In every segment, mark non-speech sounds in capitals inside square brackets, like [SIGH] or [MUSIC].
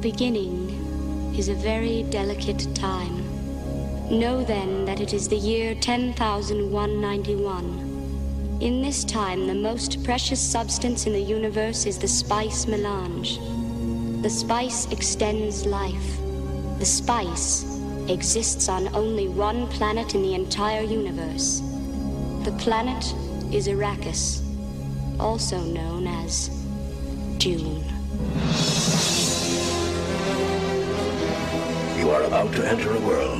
beginning is a very delicate time. Know then that it is the year 10,191. In this time, the most precious substance in the universe is the spice melange. The spice extends life. The spice exists on only one planet in the entire universe. The planet is Arrakis, also known as Dune. You are about to enter a world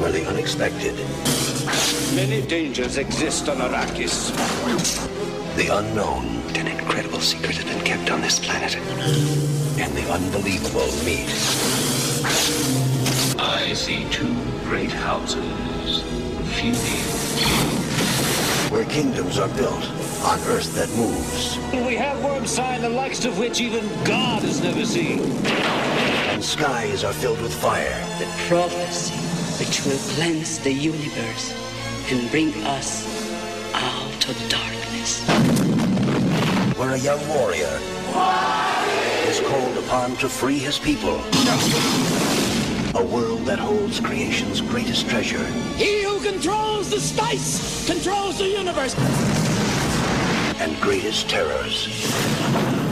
where the unexpected, Many dangers exist on Arrakis. the unknown, An incredible secret has been kept on this planet. and the unbelievable meet. I see two great houses feuding. Where kingdoms are built on earth that moves, We have worm sign the likes of which even God has never seen. And skies are filled with fire. the prophecy which will cleanse the universe and bring us out of darkness. Where a young warrior is called upon to free his people. A world that holds creation's greatest treasure He who controls the spice controls the universe. and greatest terrors.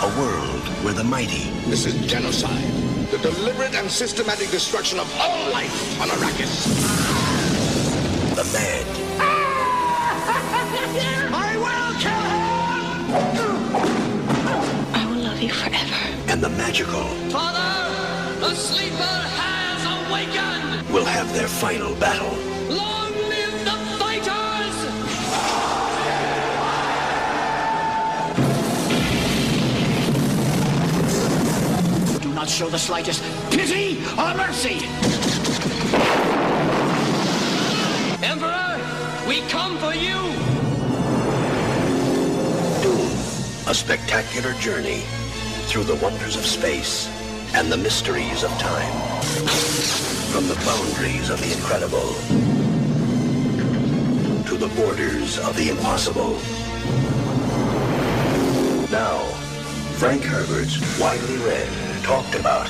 A world where the mighty This is genocide. The deliberate and systematic destruction of all life on Arrakis. the mad, [LAUGHS] I will kill him! I will love you forever. and the magical Father, the sleeper has awakened! will have their final battle. Long not show the slightest pity or mercy! Emperor, we come for you! Dune, a spectacular journey through the wonders of space and the mysteries of time. From the boundaries of the incredible to the borders of the impossible. Now, Frank Herbert's widely read, talked about,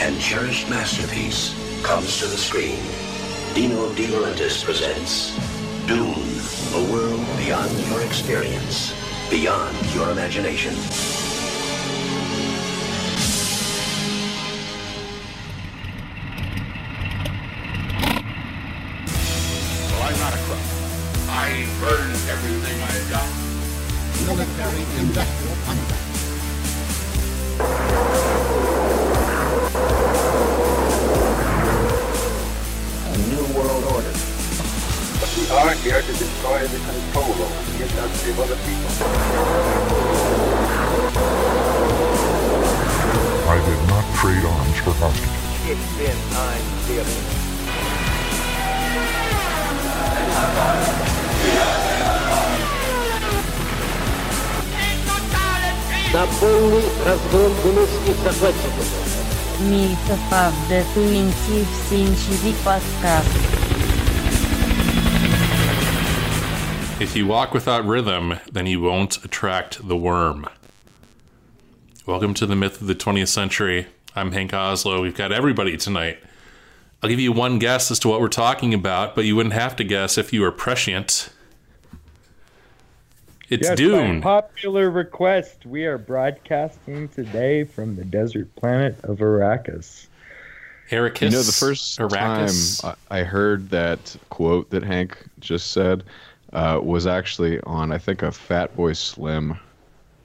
and cherished masterpiece comes to the screen. Dino De Laurentiis presents Dune, a world beyond your experience, beyond your imagination. Well, I'm not a crook. I burned everything I've got. Military industrial complex. the industry of other people. I did not trade arms for hostages. It's been time, dear. Na полный разгром гнусных захватчиков. Мильтофав Детуинтив Синчиви подкаст. If you walk without rhythm, then you won't attract the worm. Welcome to the myth of the 20th century. I'm Hank Oslo. We've got everybody tonight. I'll give you one guess as to what we're talking about, but you wouldn't have to guess if you were prescient. It's Yes, Dune. By popular request, we are broadcasting today from the desert planet of Arrakis. Arrakis. You know, the first Arrakis. time I I heard that quote that Hank just said uh, was actually on, I think, a Fatboy Slim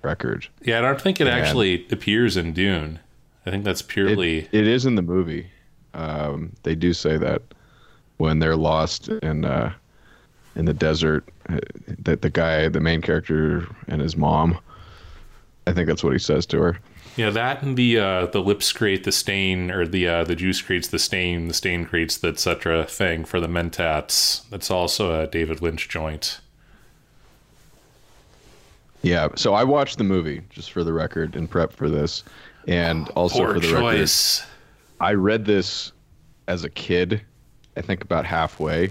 record. Yeah, I don't think it And actually appears in Dune. I think that's purely. It, it is in the movie. Um, they do say that when they're lost in uh, in the desert, uh, that the guy, the main character, and his mom. I think that's what he says to her. Yeah, that and the uh, the lips create the stain, or the uh, the juice creates the stain, the stain creates the etc. thing for the mentats. That's also a David Lynch joint. Yeah, so I watched the movie just for the record in prep for this, and [GASPS] also Poor for the choice. record, I read this as a kid, I think about halfway,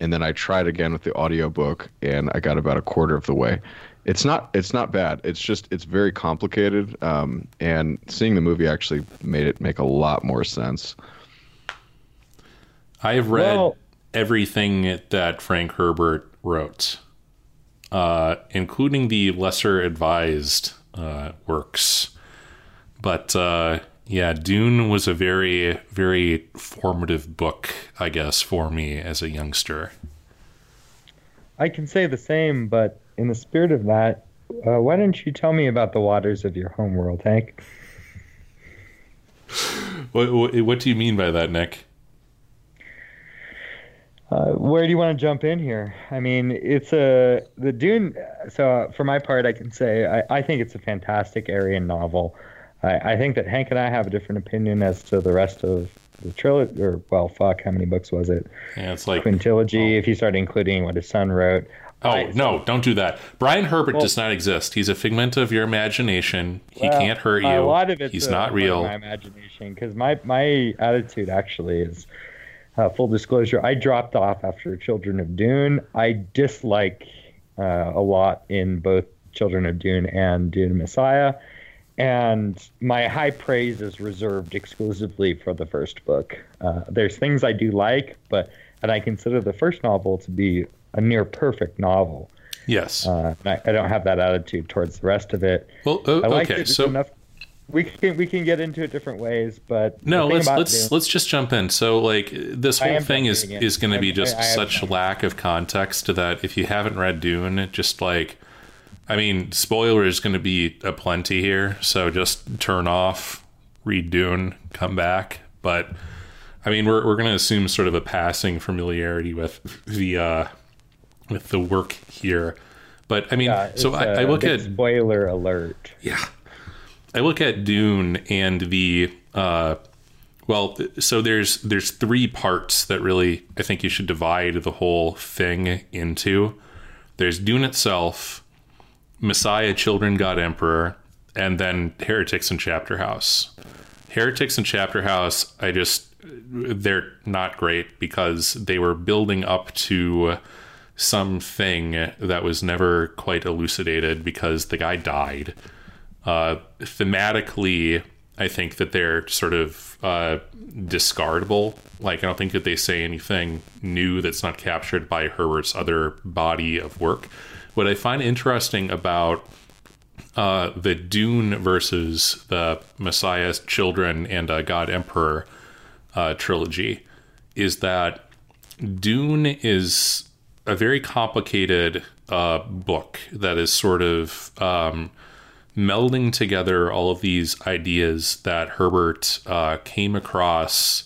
and then I tried again with the audiobook, and I got about a quarter of the way, it's not it's not bad. It's just it's very complicated. Um, and seeing the movie actually made it make a lot more sense. I have read well, everything that Frank Herbert wrote, uh, including the lesser advised uh, works. But uh, yeah, Dune was a very, very formative book, I guess, for me as a youngster. I can say the same, but in the spirit of that, uh, why don't you tell me about the waters of your homeworld, Hank? what, what, what do you mean by that, Nick? Uh, where do you want to jump in here? I mean, it's a the Dune. So, uh, for my part, I can say I, I think it's a fantastic Aryan novel. I, I, think that Hank and I have a different opinion as to the rest of the trilogy. Or well, fuck, how many books was it? Yeah, it's like quintilogy. Oh. If you start including what his son wrote. Oh I, no! Don't do that. Brian Herbert well, does not exist. He's a figment of your imagination. He well, can't hurt you. A lot of it's He's not real. My imagination, because my my attitude actually is uh, full disclosure, I dropped off after Children of Dune. I dislike uh, a lot in both Children of Dune and Dune Messiah. And my high praise is reserved exclusively for the first book. Uh, there's things I do like, but and I consider the first novel to be a near perfect novel. Yes. Uh, I, I, don't have that attitude towards the rest of it. Well, like okay. so enough we can we can get into it different ways, but no, let's let's let's just jump in. So like this whole thing is is going to be just I, I such lack of context to that if you haven't read Dune, just like I mean, spoiler is going to be a plenty here, so just turn off, read Dune, come back. But I mean, we're we're going to assume sort of a passing familiarity with the uh, with the work here. But I mean, yeah, so I, I look at spoiler alert. Yeah, I look at Dune and the uh, well, so there's there's three parts that really I think you should divide the whole thing into. There's Dune itself, Messiah, Children, God, Emperor, and then Heretics and Chapter House. Heretics and Chapter House, I just they're not great because they were building up to something that was never quite elucidated because the guy died uh, thematically, I think that they're sort of uh, discardable. Like, I don't think that they say anything new that's not captured by Herbert's other body of work. What I find interesting about uh, the Dune versus the Messiah's Children and uh, God Emperor uh, trilogy is that Dune is a very complicated uh, book that is sort of um, melding together all of these ideas that Herbert uh, came across.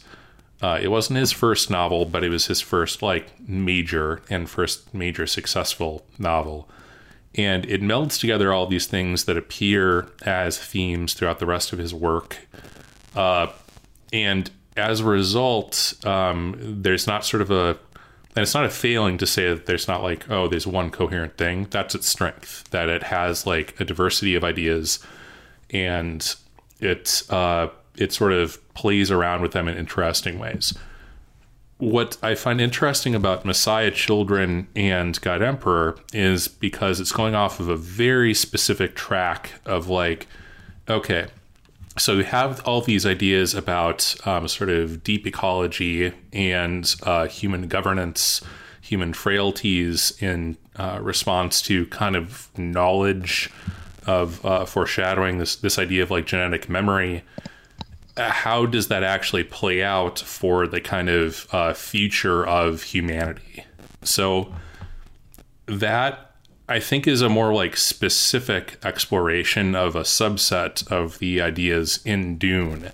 Uh, it wasn't his first novel, but it was his first like major and first major successful novel. And it melds together all these things that appear as themes throughout the rest of his work. Uh, and as a result, um, there's not sort of a and it's not a failing to say that there's not like oh there's one coherent thing. That's its strength that it has like a diversity of ideas and it uh, it sort of plays around with them in interesting ways. What i find interesting about messiah children and god emperor is because it's going off of a very specific track of like okay so we have all these ideas about um, sort of deep ecology and uh, human governance, human frailties in uh, response to kind of knowledge of uh, foreshadowing this this idea of like genetic memory. Uh, how does that actually play out for the kind of uh, future of humanity? So that I think is a more like specific exploration of a subset of the ideas in Dune,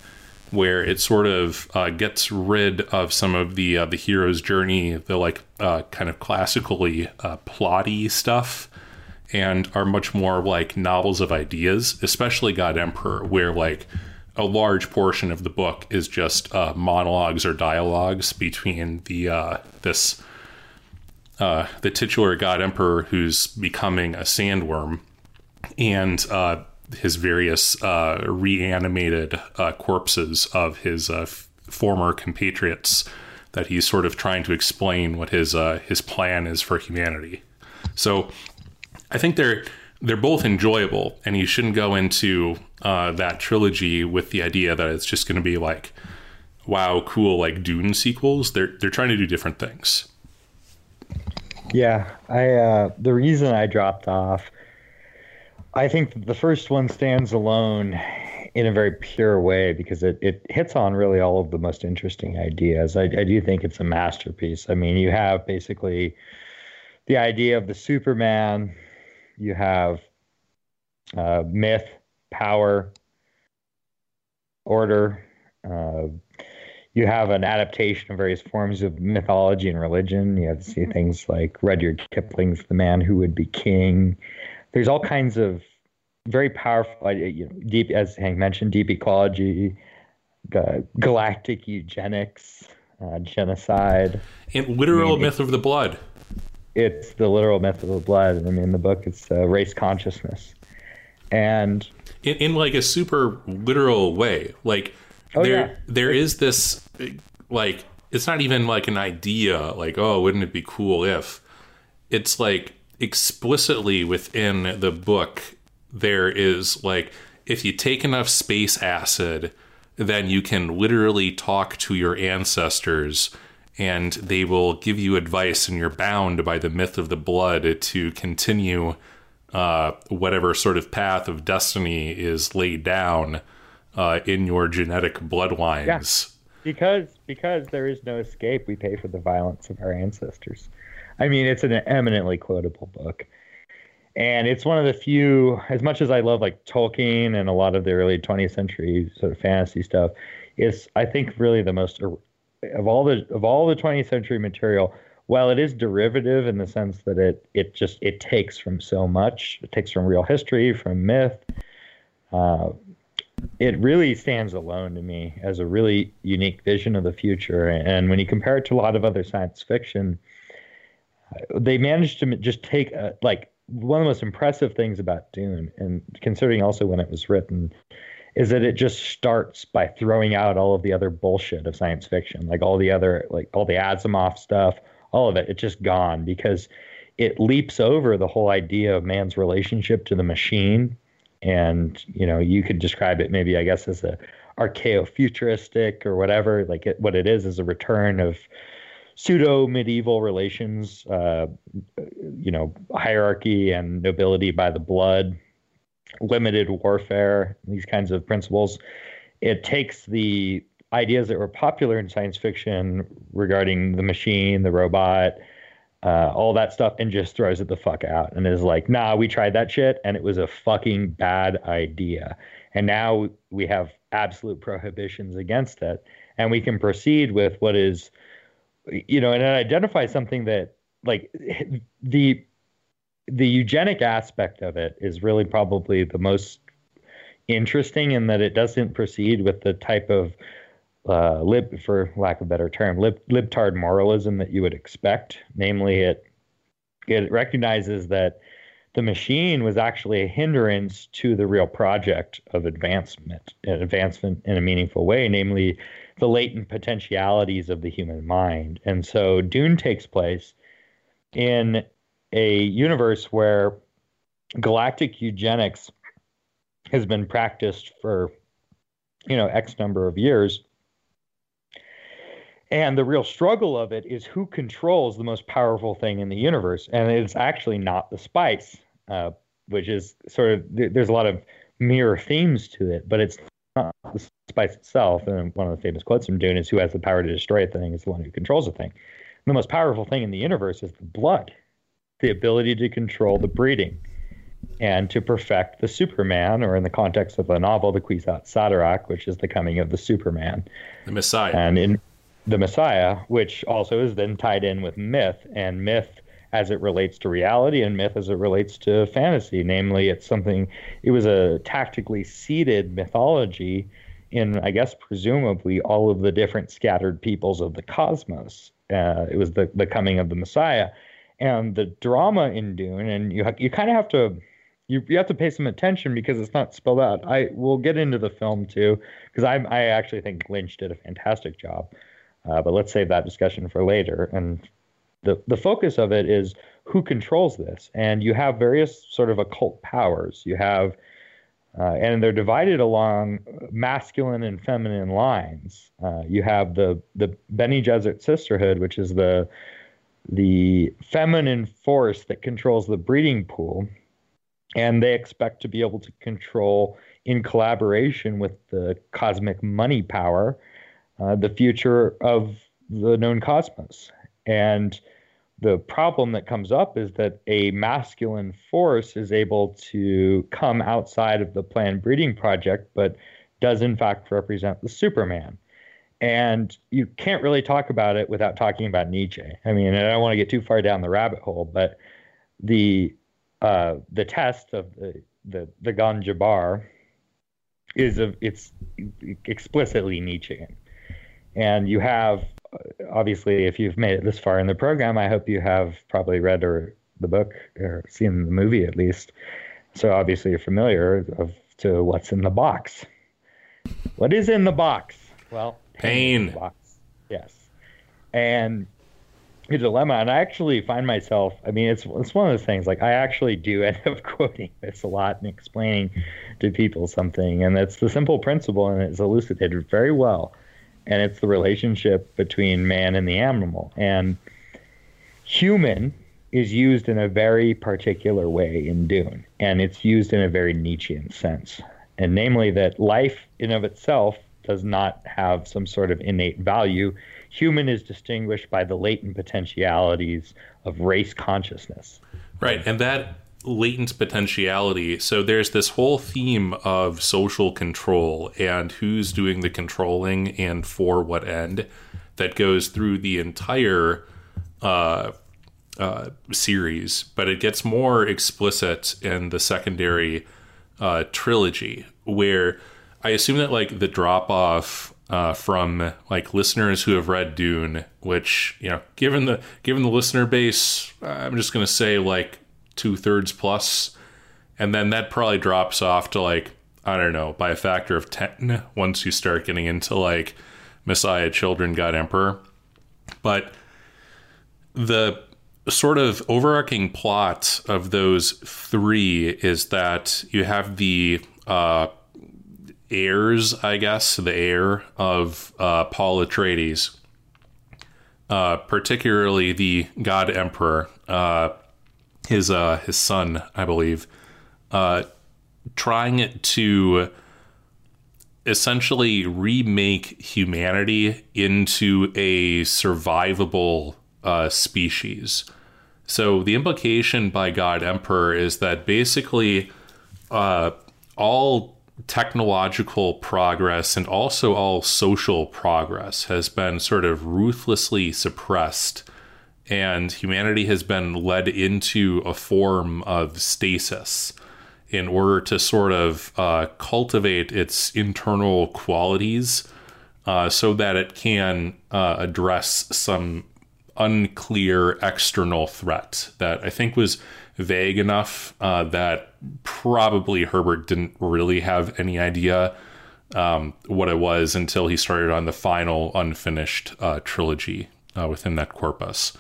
where it sort of uh, gets rid of some of the uh, the hero's journey, the like uh, kind of classically uh, plotty stuff, and are much more like novels of ideas, especially God Emperor, where like a large portion of the book is just uh, monologues or dialogues between the uh, this uh, the titular god emperor who's becoming a sandworm and uh, his various uh, reanimated uh, corpses of his uh, f- former compatriots that he's sort of trying to explain what his his plan is for humanity. So I think there they're both enjoyable, and you shouldn't go into uh, that trilogy with the idea that it's just going to be like, wow, cool, like Dune sequels. They're they're trying to do different things. Yeah, I uh, the reason I dropped off, I think the first one stands alone in a very pure way because it, it hits on really all of the most interesting ideas. I, I do think it's a masterpiece. I mean, you have basically the idea of the Superman, you have uh, myth, power, order. Uh, you have an adaptation of various forms of mythology and religion. You have to see things like Rudyard Kipling's The Man Who Would Be King. There's all kinds of very powerful, you know, deep, as Hank mentioned, deep ecology, uh, galactic eugenics, uh, genocide. And literal I mean, myth of the blood. It's the literal myth of the blood. I mean, in the book, it's uh, race consciousness. And in, in like a super literal way, like oh, there, yeah. there is this, like, it's not even like an idea, like, oh, wouldn't it be cool if? It's like explicitly within the book there is like if you take enough space acid, then you can literally talk to your ancestors and they will give you advice and you're bound by the myth of the blood to continue uh, whatever sort of path of destiny is laid down uh, in your genetic bloodlines. Yeah. Because because there is no escape, we pay for the violence of our ancestors. I mean, it's an eminently quotable book and it's one of the few as much as i love like tolkien and a lot of the early 20th century sort of fantasy stuff it's i think really the most of all the of all the 20th century material while it is derivative in the sense that it it just it takes from so much it takes from real history from myth uh, it really stands alone to me as a really unique vision of the future and when you compare it to a lot of other science fiction they managed to just take a, like one of the most impressive things about Dune, and considering also when it was written, is that it just starts by throwing out all of the other bullshit of science fiction, like all the other, like all the Asimov stuff, all of it. It's just gone because it leaps over the whole idea of man's relationship to the machine, and you know you could describe it maybe I guess as a archaeo-futuristic or whatever. Like it, what it is is a return of pseudo medieval relations, uh, you know, hierarchy and nobility by the blood, limited warfare, these kinds of principles. It takes the ideas that were popular in science fiction regarding the machine, the robot, uh, all that stuff, and just throws it the fuck out and is like, nah, we tried that shit and it was a fucking bad idea. And now we have absolute prohibitions against it. And we can proceed with what is you know, and it identifies something that like [LAUGHS] the the eugenic aspect of it is really probably the most interesting in that it doesn't proceed with the type of uh, lib, for lack of a better term, lib, libtard moralism that you would expect. Namely, it it recognizes that the machine was actually a hindrance to the real project of advancement, advancement in a meaningful way. Namely, the latent potentialities of the human mind. And so Dune takes place in a universe where galactic eugenics has been practiced for you know x number of years and the real struggle of it is who controls the most powerful thing in the universe and it's actually not the spice uh, which is sort of there's a lot of mirror themes to it but it's not the spice itself. And one of the famous quotes from Dune is, "Who has the power to destroy a thing is the one who controls a thing." And the most powerful thing in the universe is the blood, the ability to control the breeding, and to perfect the Superman, or in the context of the novel, the Kwisatz Haderach, which is the coming of the Superman, the Messiah, and in the Messiah, which also is then tied in with myth and myth as it relates to reality and myth as it relates to fantasy. Namely, it's something, it was a tactically seeded mythology in, I guess, presumably all of the different scattered peoples of the cosmos. Uh, it was the, the coming of the Messiah. And the drama in Dune, and you, you kind of have to. You, you have to pay some attention because it's not spelled out. I will get into the film too because I I actually think Lynch did a fantastic job, uh, but let's save that discussion for later. And the the focus of it is who controls this, and you have various sort of occult powers. You have uh, and they're divided along masculine and feminine lines. Uh, you have the the Bene Gesserit Sisterhood, which is the the feminine force that controls the breeding pool, and they expect to be able to control, in collaboration with the cosmic money power, uh, the future of the known cosmos. And the problem that comes up is that a masculine force is able to come outside of the planned breeding project, but does in fact represent the Superman. And you can't really talk about it without talking about Nietzsche. I mean, I don't want to get too far down the rabbit hole, but the uh, the test of the the, the gom jabbar is a, it's explicitly Nietzschean, and you have obviously, if you've made it this far in the program, I hope you have probably read or the book or seen the movie at least. So obviously, you're familiar of to what's in the box. What is in the box? Well, pain. pain. Yes, and a dilemma. And I actually find myself. I mean, it's it's one of those things. Like I actually do [LAUGHS] end up quoting this a lot and explaining to people something, and it's the simple principle, and it's elucidated very well and it's the relationship between man and the animal. And human is used in a very particular way in Dune, and it's used in a very Nietzschean sense. And namely, that life in of itself does not have some sort of innate value. Human is distinguished by the latent potentialities of race consciousness. Right, and that latent potentiality. So there's this whole theme of social control and who's doing the controlling and for what end that goes through the entire uh, uh, series, but it gets more explicit in the secondary uh, trilogy, where I assume that like the drop off uh, from like listeners who have read Dune, which you know, given the given the listener base, I'm just gonna say like two thirds plus, and then that probably drops off to like I don't know by a factor of ten once you start getting into like Messiah, Children, God, Emperor. But the sort of overarching plot of those three is that you have the uh, heirs, I guess, the heir of uh, Paul Atreides, uh, particularly the God Emperor, uh, his uh, his son, I believe, uh, trying to essentially remake humanity into a survivable uh, species. So the implication by God Emperor is that basically uh, all technological progress and also all social progress has been sort of ruthlessly suppressed and humanity has been led into a form of stasis in order to sort of uh, cultivate its internal qualities uh, so that it can uh, address some unclear external threat that I think was vague enough uh, that probably Herbert didn't really have any idea um, what it was until he started on the final unfinished uh, trilogy uh, within that corpus.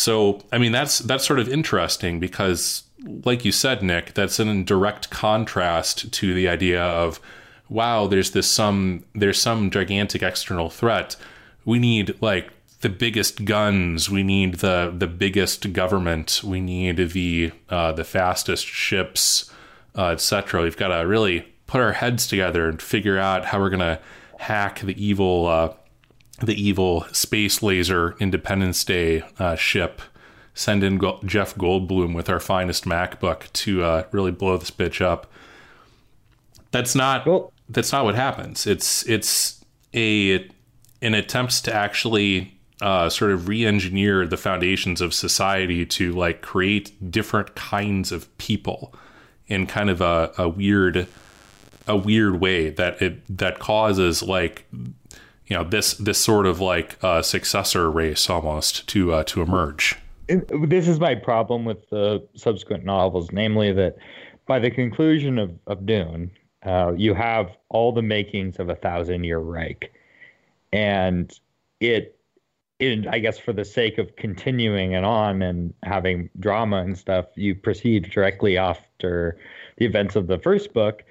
So, I mean, that's that's sort of interesting because, like you said, Nick, that's in direct contrast to the idea of, wow, there's this some there's some gigantic external threat. We need like the biggest guns. We need the the biggest government. We need the uh, the fastest ships, uh, etc. We've got to really put our heads together and figure out how we're gonna hack the evil uh, the evil space laser Independence Day uh, ship. Send in Go- Jeff Goldblum with our finest MacBook to uh, really blow this bitch up. That's not cool. that's not what happens. It's it's a an attempt to actually uh, sort of re-engineer the foundations of society to like create different kinds of people in kind of a, a weird a weird way that it that causes like you know this this sort of like uh, successor race almost to uh, to emerge. This is my problem with the subsequent novels, namely that by the conclusion of, of Dune, uh, you have all the makings of a thousand year Reich, and it I guess, for the sake of continuing and on and having drama and stuff, you proceed directly after the events of the first book.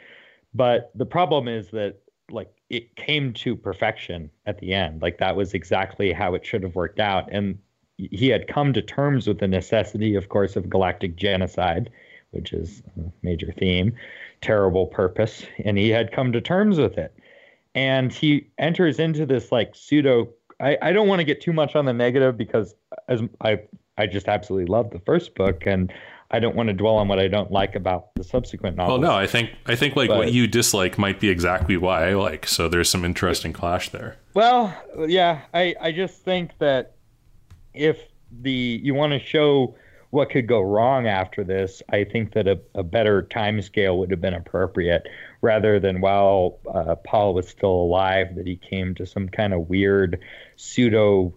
But the problem is that, like, it came to perfection at the end. Like, that was exactly how it should have worked out. And he had come to terms with the necessity, of course, of galactic genocide, which is a major theme, terrible purpose. And he had come to terms with it. And he enters into this, like, pseudo I, I don't want to get too much on the negative because as I I just absolutely love the first book and I don't want to dwell on what I don't like about the subsequent novels. Well, no, I think I think like but, what you dislike might be exactly why I like. So there's some interesting clash there. Well, yeah, I I just think that if the you want to show what could go wrong after this, I think that a, a better time scale would have been appropriate rather than while uh, Paul was still alive that he came to some kind of weird pseudo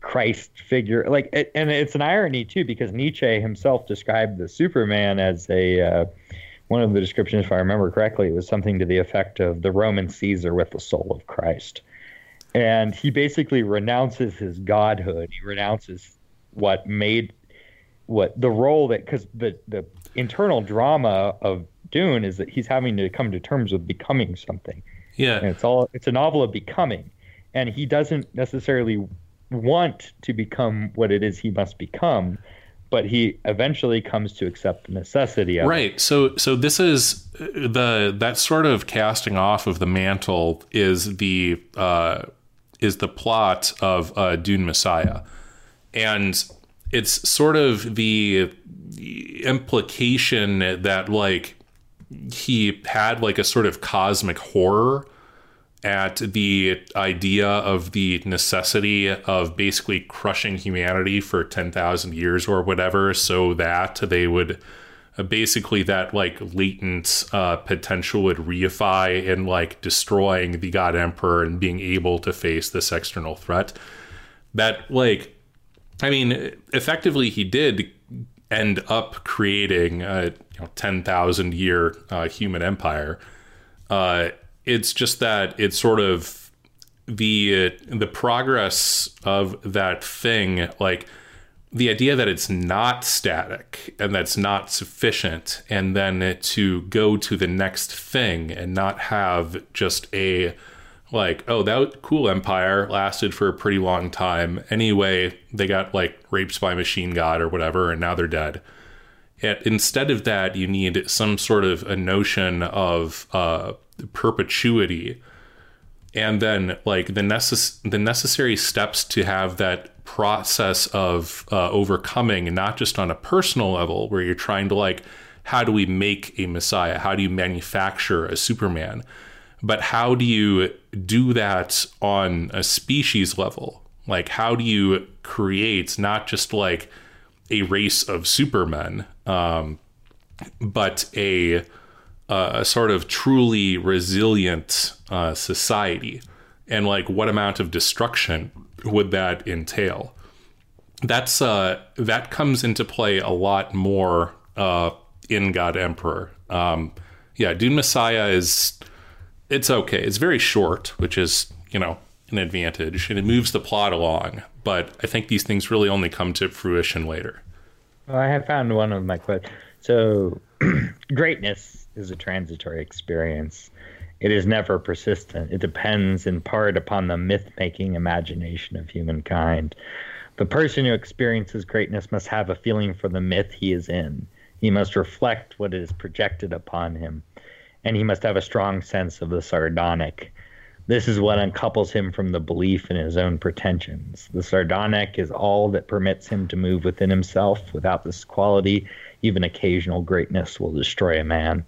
Christ figure. Like, it, and it's an irony too because Nietzsche himself described the Superman as a uh, one of the descriptions, if I remember correctly, was something to the effect of the Roman Caesar with the soul of Christ. And he basically renounces his godhood. He renounces what made what the role that because the the internal drama of Dune is that he's having to come to terms with becoming something. Yeah, and it's all it's a novel of becoming, and he doesn't necessarily want to become what it is he must become but he eventually comes to accept the necessity of right it. so so this is uh, the that sort of casting off of the mantle is the uh, is the plot of uh, Dune Messiah and it's sort of the, the implication that like he had like a sort of cosmic horror at the idea of the necessity of basically crushing humanity for 10,000 years or whatever so that they would uh, basically that like latent uh, potential would reify in like destroying the god emperor and being able to face this external threat that like i mean effectively he did end up creating a you know, 10,000 year uh, human empire. Uh, it's just that it's sort of the the progress of that thing, like the idea that it's not static and that's not sufficient, and then to go to the next thing and not have just a like, oh, that cool empire lasted for a pretty long time. Anyway, they got like raped by machine god or whatever, and now they're dead. Instead of that, you need some sort of a notion of uh, perpetuity, and then like the necess- the necessary steps to have that process of uh, overcoming, not just on a personal level, where you're trying to like, how do we make a messiah? How do you manufacture a Superman? But how do you do that on a species level? Like, how do you create not just like a race of supermen, um, but a, a sort of truly resilient uh, society? And like, what amount of destruction would that entail? That's uh, that comes into play a lot more uh, in God Emperor. Um, yeah, Dune Messiah is it's okay. It's very short, which is, you know, an advantage and it moves the plot along. But I think these things really only come to fruition later. Well, I have found one of my quotes. So, [CLEARS THROAT] greatness is a transitory experience. It is never persistent. It depends in part upon the myth making imagination of humankind. The person who experiences greatness must have a feeling for the myth he is in. He must reflect what is projected upon him and he must have a strong sense of the sardonic. This is what uncouples him from the belief in his own pretensions. The sardonic is all that permits him to move within himself. Without this quality, even occasional greatness will destroy a man.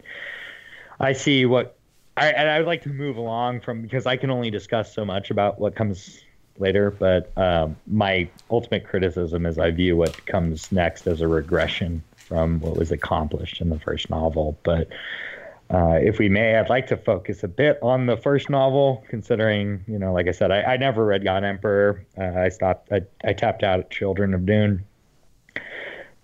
I see what I and I would like to move along from because I can only discuss so much about what comes later, but um, my ultimate criticism is I view what comes next as a regression from what was accomplished in the first novel. But uh, if we may, I'd like to focus a bit on the first novel, considering, you know, like I said, I, I never read God Emperor. Uh, I stopped, I, I tapped out at Children of Dune.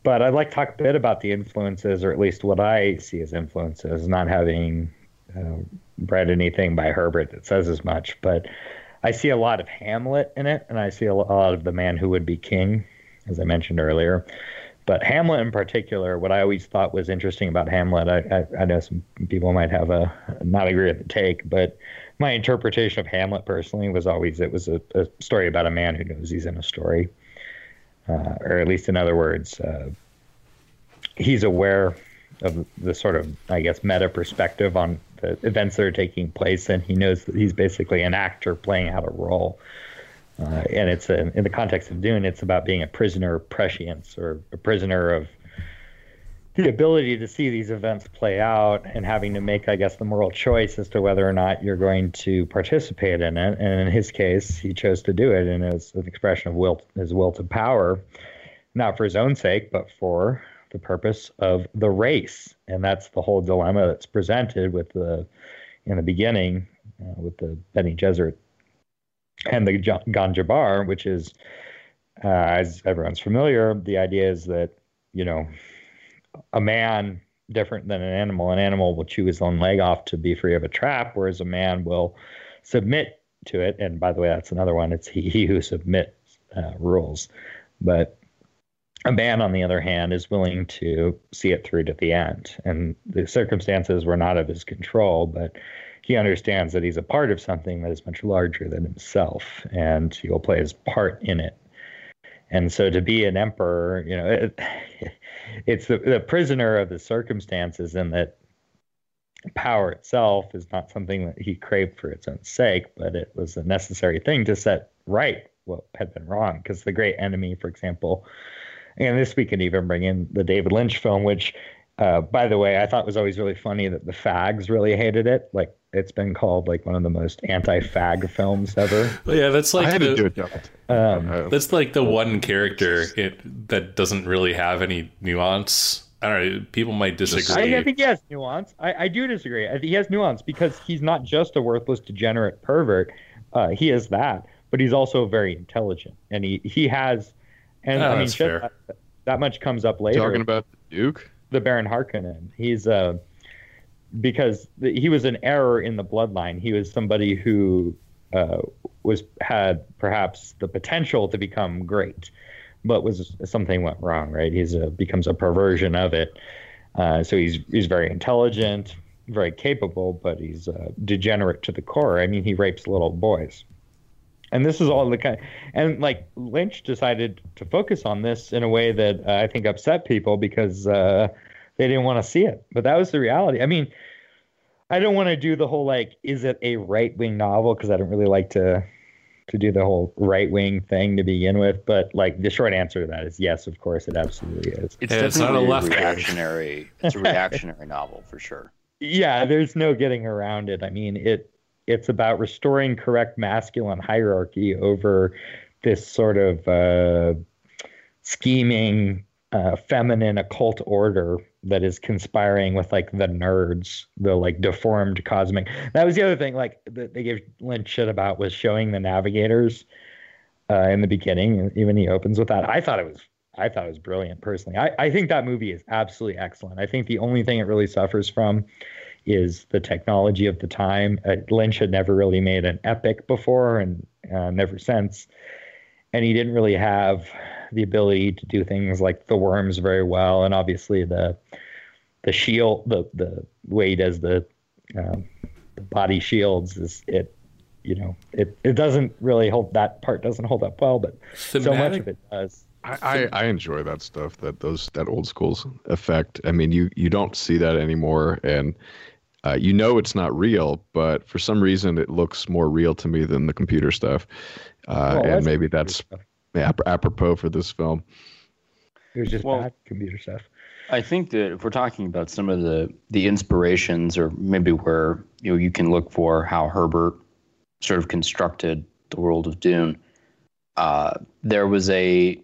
But I'd like to talk a bit about the influences, or at least what I see as influences, not having uh, read anything by Herbert that says as much. But I see a lot of Hamlet in it, and I see a lot of the man who would be king, as I mentioned earlier. But Hamlet in particular, what I always thought was interesting about Hamlet, I, I, I know some people might have a not agree with the take, but my interpretation of Hamlet personally was always it was a, a story about a man who knows he's in a story, uh, or at least in other words, uh, he's aware of the sort of I guess meta perspective on the events that are taking place, and he knows that he's basically an actor playing out a role. Uh, and it's a, in the context of Dune, it's about being a prisoner of prescience or a prisoner of the ability to see these events play out and having to make, I guess, the moral choice as to whether or not you're going to participate in it. And in his case, he chose to do it, and it's an expression of will, his will to power, not for his own sake, but for the purpose of the race. And that's the whole dilemma that's presented with the in the beginning uh, with the Bene Gesserit and the gom jabbar, which is, uh, as everyone's familiar, the idea is that you know a man different than an animal. An animal will chew his own leg off to be free of a trap, whereas a man will submit to it. And by the way, that's another one. It's he, he who submits uh, rules. But a man, on the other hand, is willing to see it through to the end. And the circumstances were not of his control, but he understands that he's a part of something that is much larger than himself, and he will play his part in it. And so to be an emperor, you know, it, [LAUGHS] it's the, the prisoner of the circumstances, and that power itself is not something that he craved for its own sake, but it was a necessary thing to set right what had been wrong. Because the great enemy, for example, and this we can even bring in the David Lynch film, which, uh, by the way, I thought was always really funny that the fags really hated it. Like it's been called like one of the most anti-fag films ever. [LAUGHS] yeah, that's like I the, do. Um, that's like the one character it, that doesn't really have any nuance. I don't know. People might disagree. I, I think he has nuance. I, I do disagree. I think he has nuance because he's not just a worthless, degenerate pervert. Uh, he is that, but he's also very intelligent, and he he has and Oh, I mean, that's fair. that, that much comes up later. Talking about the Duke. the Baron Harkonnen. He's uh, because the, he was an error in the bloodline. He was somebody who uh, was had perhaps the potential to become great, but was something went wrong. Right? He's a becomes a perversion of it. Uh, so he's he's very intelligent, very capable, but he's uh, degenerate to the core. I mean, he rapes little boys. And this is all the kind, and like Lynch decided to focus on this in a way that uh, I think upset people because uh, they didn't want to see it. But that was the reality. I mean, I don't want to do the whole like, is it a right wing novel? Because I don't really like to to do the whole right wing thing to begin with. But like the short answer to that is yes, of course, it absolutely is. It's Yeah, it's not a left wing. reactionary. It's a [LAUGHS] reactionary novel for sure. yeah, there's no getting around it. I mean, it it's about restoring correct masculine hierarchy over this sort of uh, scheming uh, feminine occult order that is conspiring with like the nerds, the like deformed cosmic. That was the other thing, like that they gave Lynch shit about was showing the navigators uh, in the beginning. Even he opens with that. I thought it was. I thought it was brilliant personally. I, I think that movie is absolutely excellent. I think the only thing it really suffers from is the technology of the time. Uh, Lynch had never really made an epic before and uh, never since. And he didn't really have the ability to do things like the worms very well. And obviously the the shield, the, the way he does the, um, the body shields is it, you know, it, it doesn't really hold that part doesn't hold up well, but so much of it does. I, I, I enjoy that stuff that those that old school's effect. I mean, you you don't see that anymore, and uh, you know it's not real, but for some reason it looks more real to me than the computer stuff, uh, Well, and maybe that's stuff. Ap- apropos for this film. It was just Well- bad computer stuff. I think that if we're talking about some of the the inspirations, or maybe where you know you can look for how Herbert sort of constructed the world of Dune, uh, there was a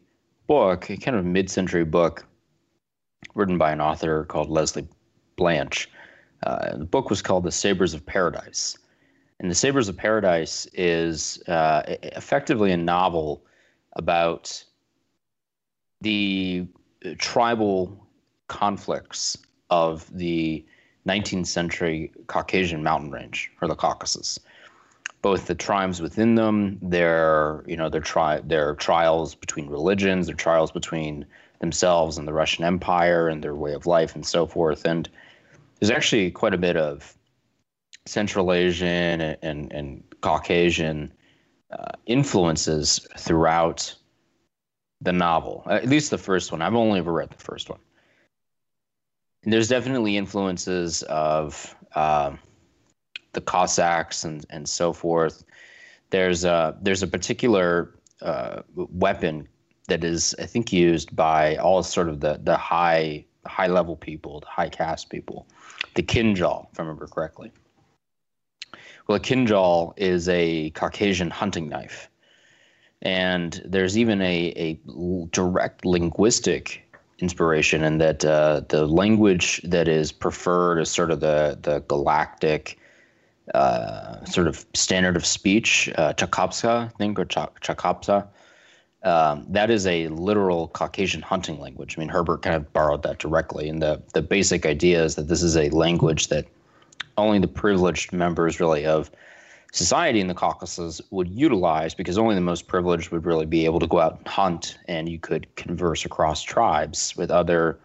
book, a kind of mid-century book, written by an author called Lesley Blanch. Uh, the book was called The Sabers of Paradise, and The Sabers of Paradise is uh, effectively a novel about the tribal conflicts of the 19th century Caucasian mountain range or the Caucasus. both the tribes within them, their you know their tri- their trials between religions, their trials between themselves and the Russian Empire and their way of life and so forth. And there's actually quite a bit of Central Asian and and, and Caucasian uh, influences throughout the novel, at least the first one. I've only ever read the first one. And there's definitely influences of uh, the Cossacks and, and so forth. There's a, there's a particular uh, weapon that is, I think, used by all sort of the, the high high level people, the high caste people, the kinjal, if I remember correctly. Well, a kinjal is a Caucasian hunting knife. And there's even a, a direct linguistic inspiration in that uh, the language that is preferred is sort of the, the galactic uh, sort of standard of speech, uh, I think, or Ch- Chakobsa. Um, that is a literal Caucasian hunting language. I mean, Herbert kind of borrowed that directly. And the, the basic idea is that this is a language that only the privileged members, really, of society in the Caucasus would utilize because only the most privileged would really be able to go out and hunt, and you could converse across tribes with other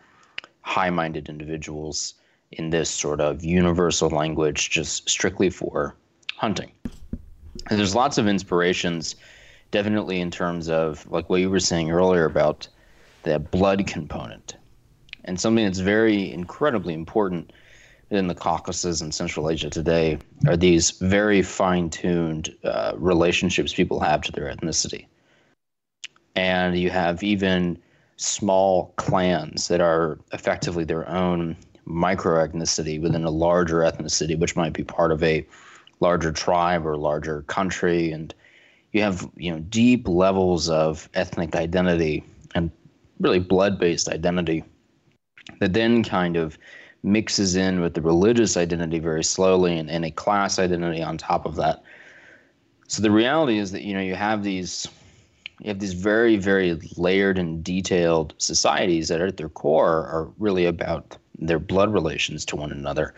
high minded individuals in this sort of universal language, just strictly for hunting. And there's lots of inspirations, definitely in terms of like what you were saying earlier about the blood component. And something that's very incredibly important in the Caucasus and Central Asia today are these very fine tuned uh, relationships people have to their ethnicity. And you have even small clans that are effectively their own micro ethnicity within a larger ethnicity, which might be part of a larger tribe or larger country. And you have you know deep levels of ethnic identity and really blood based identity that then kind of mixes in with the religious identity very slowly and, and a class identity on top of that. So the reality is that you know you have these you have these very very layered and detailed societies that at their core are really about their blood relations to one another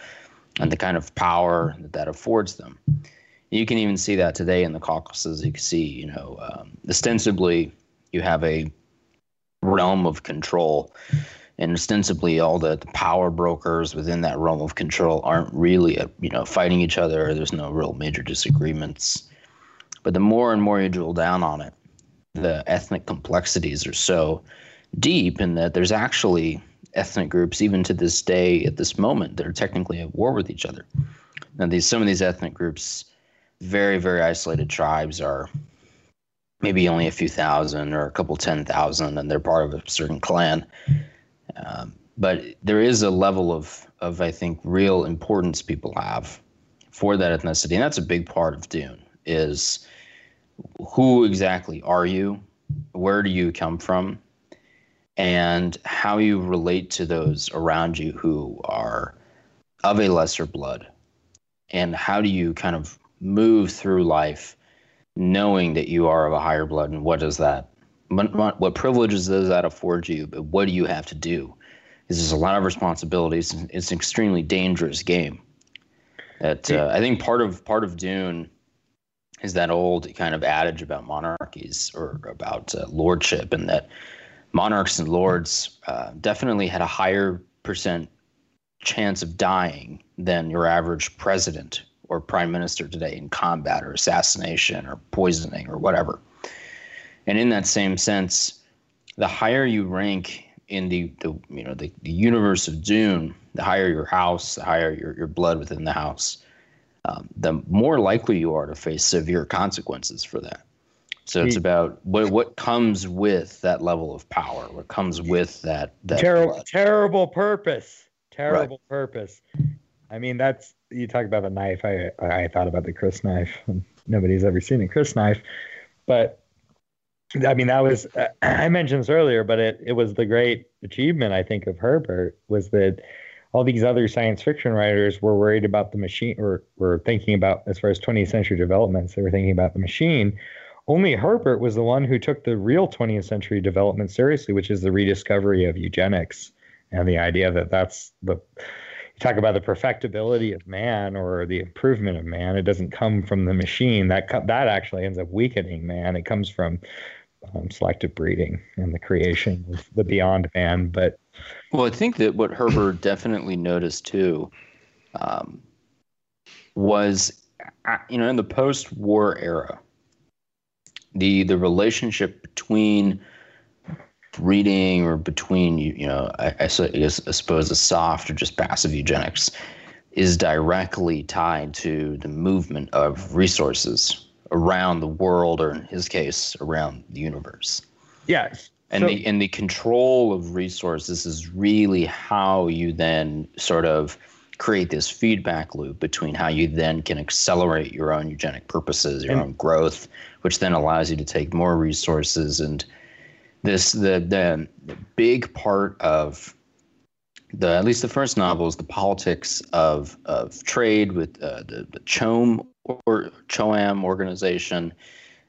and the kind of power that that affords them. You can even see that today in the Caucasus. You can see, you know, um, ostensibly you have a realm of control and ostensibly all the, the, power brokers within that realm of control aren't really uh, you know fighting each other. There's no real major disagreements. But the more and more you drill down on it the ethnic complexities are so deep in that there's actually ethnic groups even to this day at this moment that are technically at war with each other. Now these some of these ethnic groups very very isolated tribes are maybe only a few thousand or a couple ten thousand and they're part of a certain clan um, but there is a level of, of, I think, real importance people have for that ethnicity. And that's a big part of Dune is who exactly are you? Where do you come from? And how you relate to those around you who are of a lesser blood. And how do you kind of move through life knowing that you are of a higher blood and what does that what, what privileges does that afford you, but what do you have to do? Because there's a lot of responsibilities. It's an extremely dangerous game. That uh, I think part of part of Dune is that old kind of adage about monarchies or about uh, lordship, and that monarchs and lords uh, definitely had a higher percent chance of dying than your average president or prime minister today in combat or assassination or poisoning or whatever. And in that same sense, the higher you rank in the, the you know the, the universe of Dune, the higher your house, the higher your, your blood within the house, um, the more likely you are to face severe consequences for that. So it's about what what comes with that level of power, what comes with that that terrible blood. terrible purpose, terrible right. purpose. I mean, that's you talk about the knife. I I thought about the crysknife. Nobody's ever seen a crysknife, but I mean, that was uh, [CLEARS THROAT] I mentioned this earlier, but it it was the great achievement I think of Herbert was that all these other science fiction writers were worried about the machine or were thinking about as far as 20th century developments they were thinking about the machine only herbert was the one who took the real 20th century development seriously which is the rediscovery of eugenics and the idea that that's the you talk about the perfectibility of man or the improvement of man. It doesn't come from the machine. That that actually ends up weakening man. It comes from um, selective breeding and the creation of the beyond man. But well, I think that what Herbert [CLEARS THROAT] definitely noticed too um, was, uh, you know, in the post-war era, the the relationship between breeding or between you know I, I, I suppose a soft or just passive eugenics is directly tied to the movement of resources around the world or in his case around the universe. Yes and so, the and the control of resources is really how you then sort of create this feedback loop between how you then can accelerate your own eugenic purposes your own growth which then allows you to take more resources. And this the the big part of the at least the first novel is the politics of of trade with uh, the the CHOAM or CHOAM organization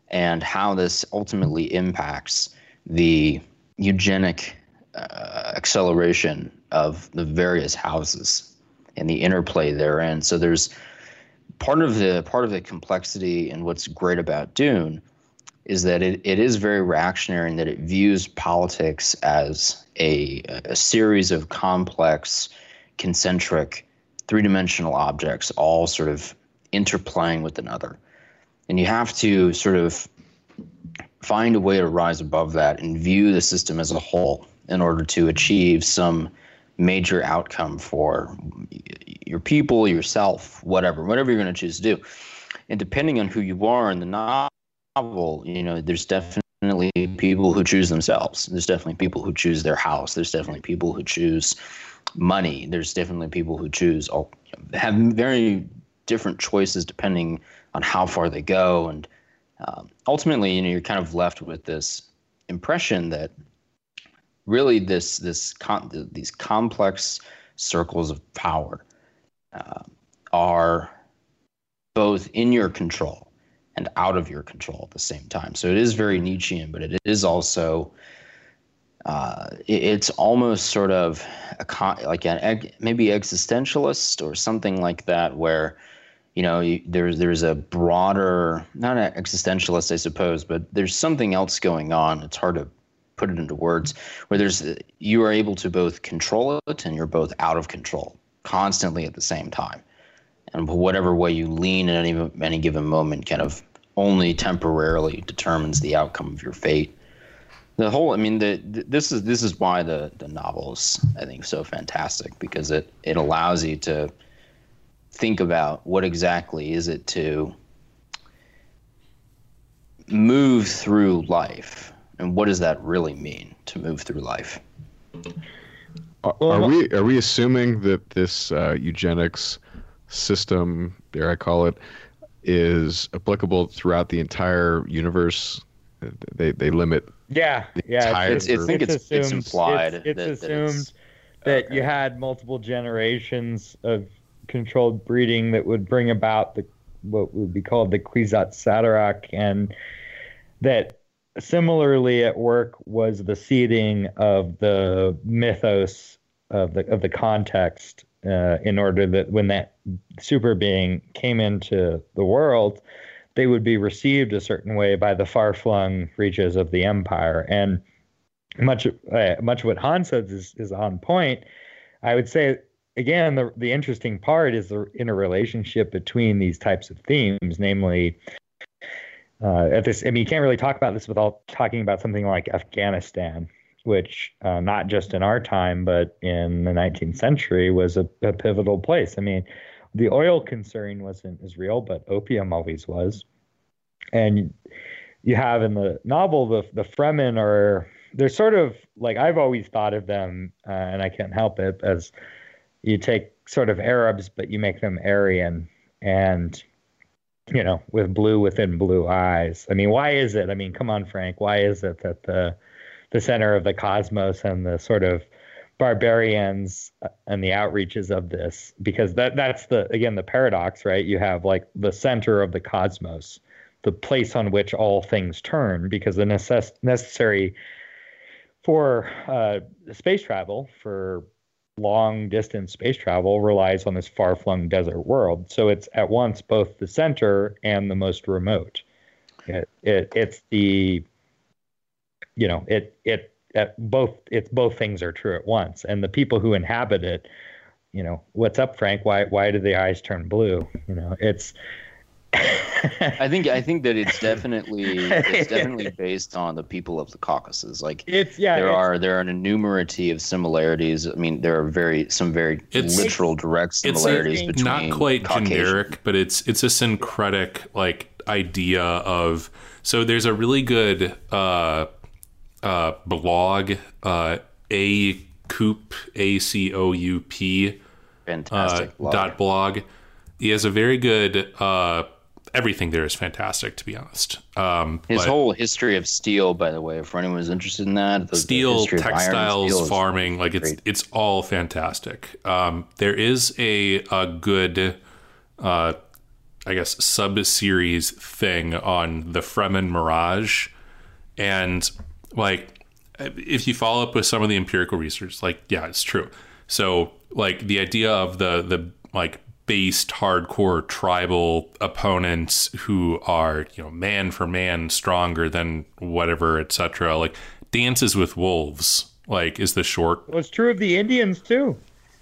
and how this ultimately impacts the eugenic uh, acceleration of the various houses and the interplay therein. So there's part of the part of the complexity and what's great about Dune is that it, it is very reactionary in that it views politics as a, a series of complex, concentric, three dimensional objects, all sort of interplaying with another. And you have to sort of find a way to rise above that and view the system as a whole in order to achieve some major outcome for your people, yourself, whatever, whatever you're going to choose to do. And depending on who you are in the novel, novel, you know, there's definitely people who choose themselves. There's definitely people who choose their house. There's definitely people who choose money. There's definitely people who choose all have very different choices depending on how far they go, and um, ultimately, you know, you're kind of left with this impression that really this this these complex circles of power uh, are both in your control and out of your control at the same time. So it is very Nietzschean, but it is also uh, it, it's almost sort of a con- like an maybe existentialist or something like that, where you know you, there's there's a broader not an existentialist, I suppose, but there's something else going on. It's hard to put it into words where there's you are able to both control it and you're both out of control constantly at the same time and whatever way you lean at any any given moment kind of only temporarily determines the outcome of your fate. The whole, I mean, the, the, this is this is why the the novel is, I think, so fantastic because it it allows you to think about what exactly is it to move through life and what does that really mean to move through life. Are, are we are we assuming that this uh, eugenics system, dare I call it, is applicable throughout the entire universe. They they limit. Yeah, yeah. It's, it's, I think it's, it's, it's implied. It's, it's that, assumed that, okay. you had multiple generations of controlled breeding that would bring about the what would be called the Kwisatz Haderach, and that similarly at work was the seeding of the mythos of the of the context uh, in order that when that super being came into the world, they would be received a certain way by the far flung reaches of the empire. And much uh, much of what Han says is, is on point. I would say again the the interesting part is the interrelationship between these types of themes, namely. Uh, at this, I mean, you can't really talk about this without talking about something like Afghanistan, which uh, not just in our time, but in the 19th century was a, a, pivotal place. I mean, the oil concern wasn't as real, but opium always was. And you have in the novel the the Fremen are they're sort of like I've always thought of them, uh, and I can't help it as you take sort of Arabs, but you make them Aryan and you know with blue within blue eyes. I mean, why is it? I mean, come on, Frank, why is it that the the center of the cosmos and the sort of barbarians uh, and the outreaches of this because that that's the again the paradox right you have like the center of the cosmos the place on which all things turn because the necess- necessary for uh, space travel for long distance space travel relies on this far flung desert world. So it's at once both the center and the most remote. It, it it's the you know it it at both it's both things are true at once and the people who inhabit it you know what's up frank why why do the eyes turn blue you know it's I think I think that it's [LAUGHS] definitely it's definitely based on the people of the Caucasus. Like it's yeah, there it's, are there are an enumerity of similarities. I mean, there are very some very It's- literal direct similarities it's between not quite Caucasian- generic, but it's it's a syncretic like idea of. So there's a really good uh, uh, blog, uh, a coop a c o u p fantastic uh, blog. dot blog. He has a very good. Everything there is fantastic, to be honest. Um, His whole history of steel, by the way, for anyone who's interested in that, the, the steel, iron textiles, steel farming, like it's great. it's all fantastic. Um, there is a a good, uh, I guess, sub series thing on the Fremen Mirage, and like if you follow up with some of the empirical research, like yeah, it's true. So like the idea of the the like based hardcore tribal opponents who are you know man for man stronger than whatever etc like dances with wolves like is the short well, it's true of the indians too.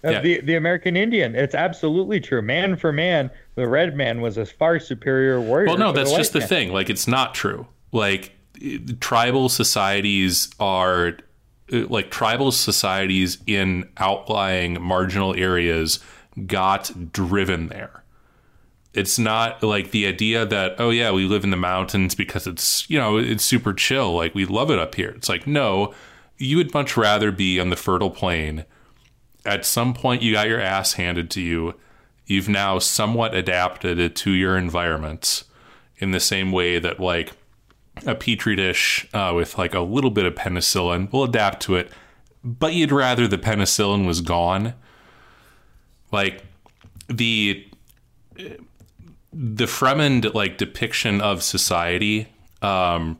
Of Yeah. the the american indian. It's absolutely true. Man for man the red man was a far superior warrior well no that's white just the man. thing. Like it's not true. Like tribal societies are like tribal societies in outlying marginal areas got driven there. It's not like the idea that oh yeah we live in the mountains because it's you know it's super chill like we love it up here. It's like no you would much rather be on the fertile plain. At some point you got your ass handed to you. You've now somewhat adapted it to your environment in the same way that like a petri dish uh, with like a little bit of penicillin will adapt to it but you'd rather the penicillin was gone like the the Fremen like depiction of society, um,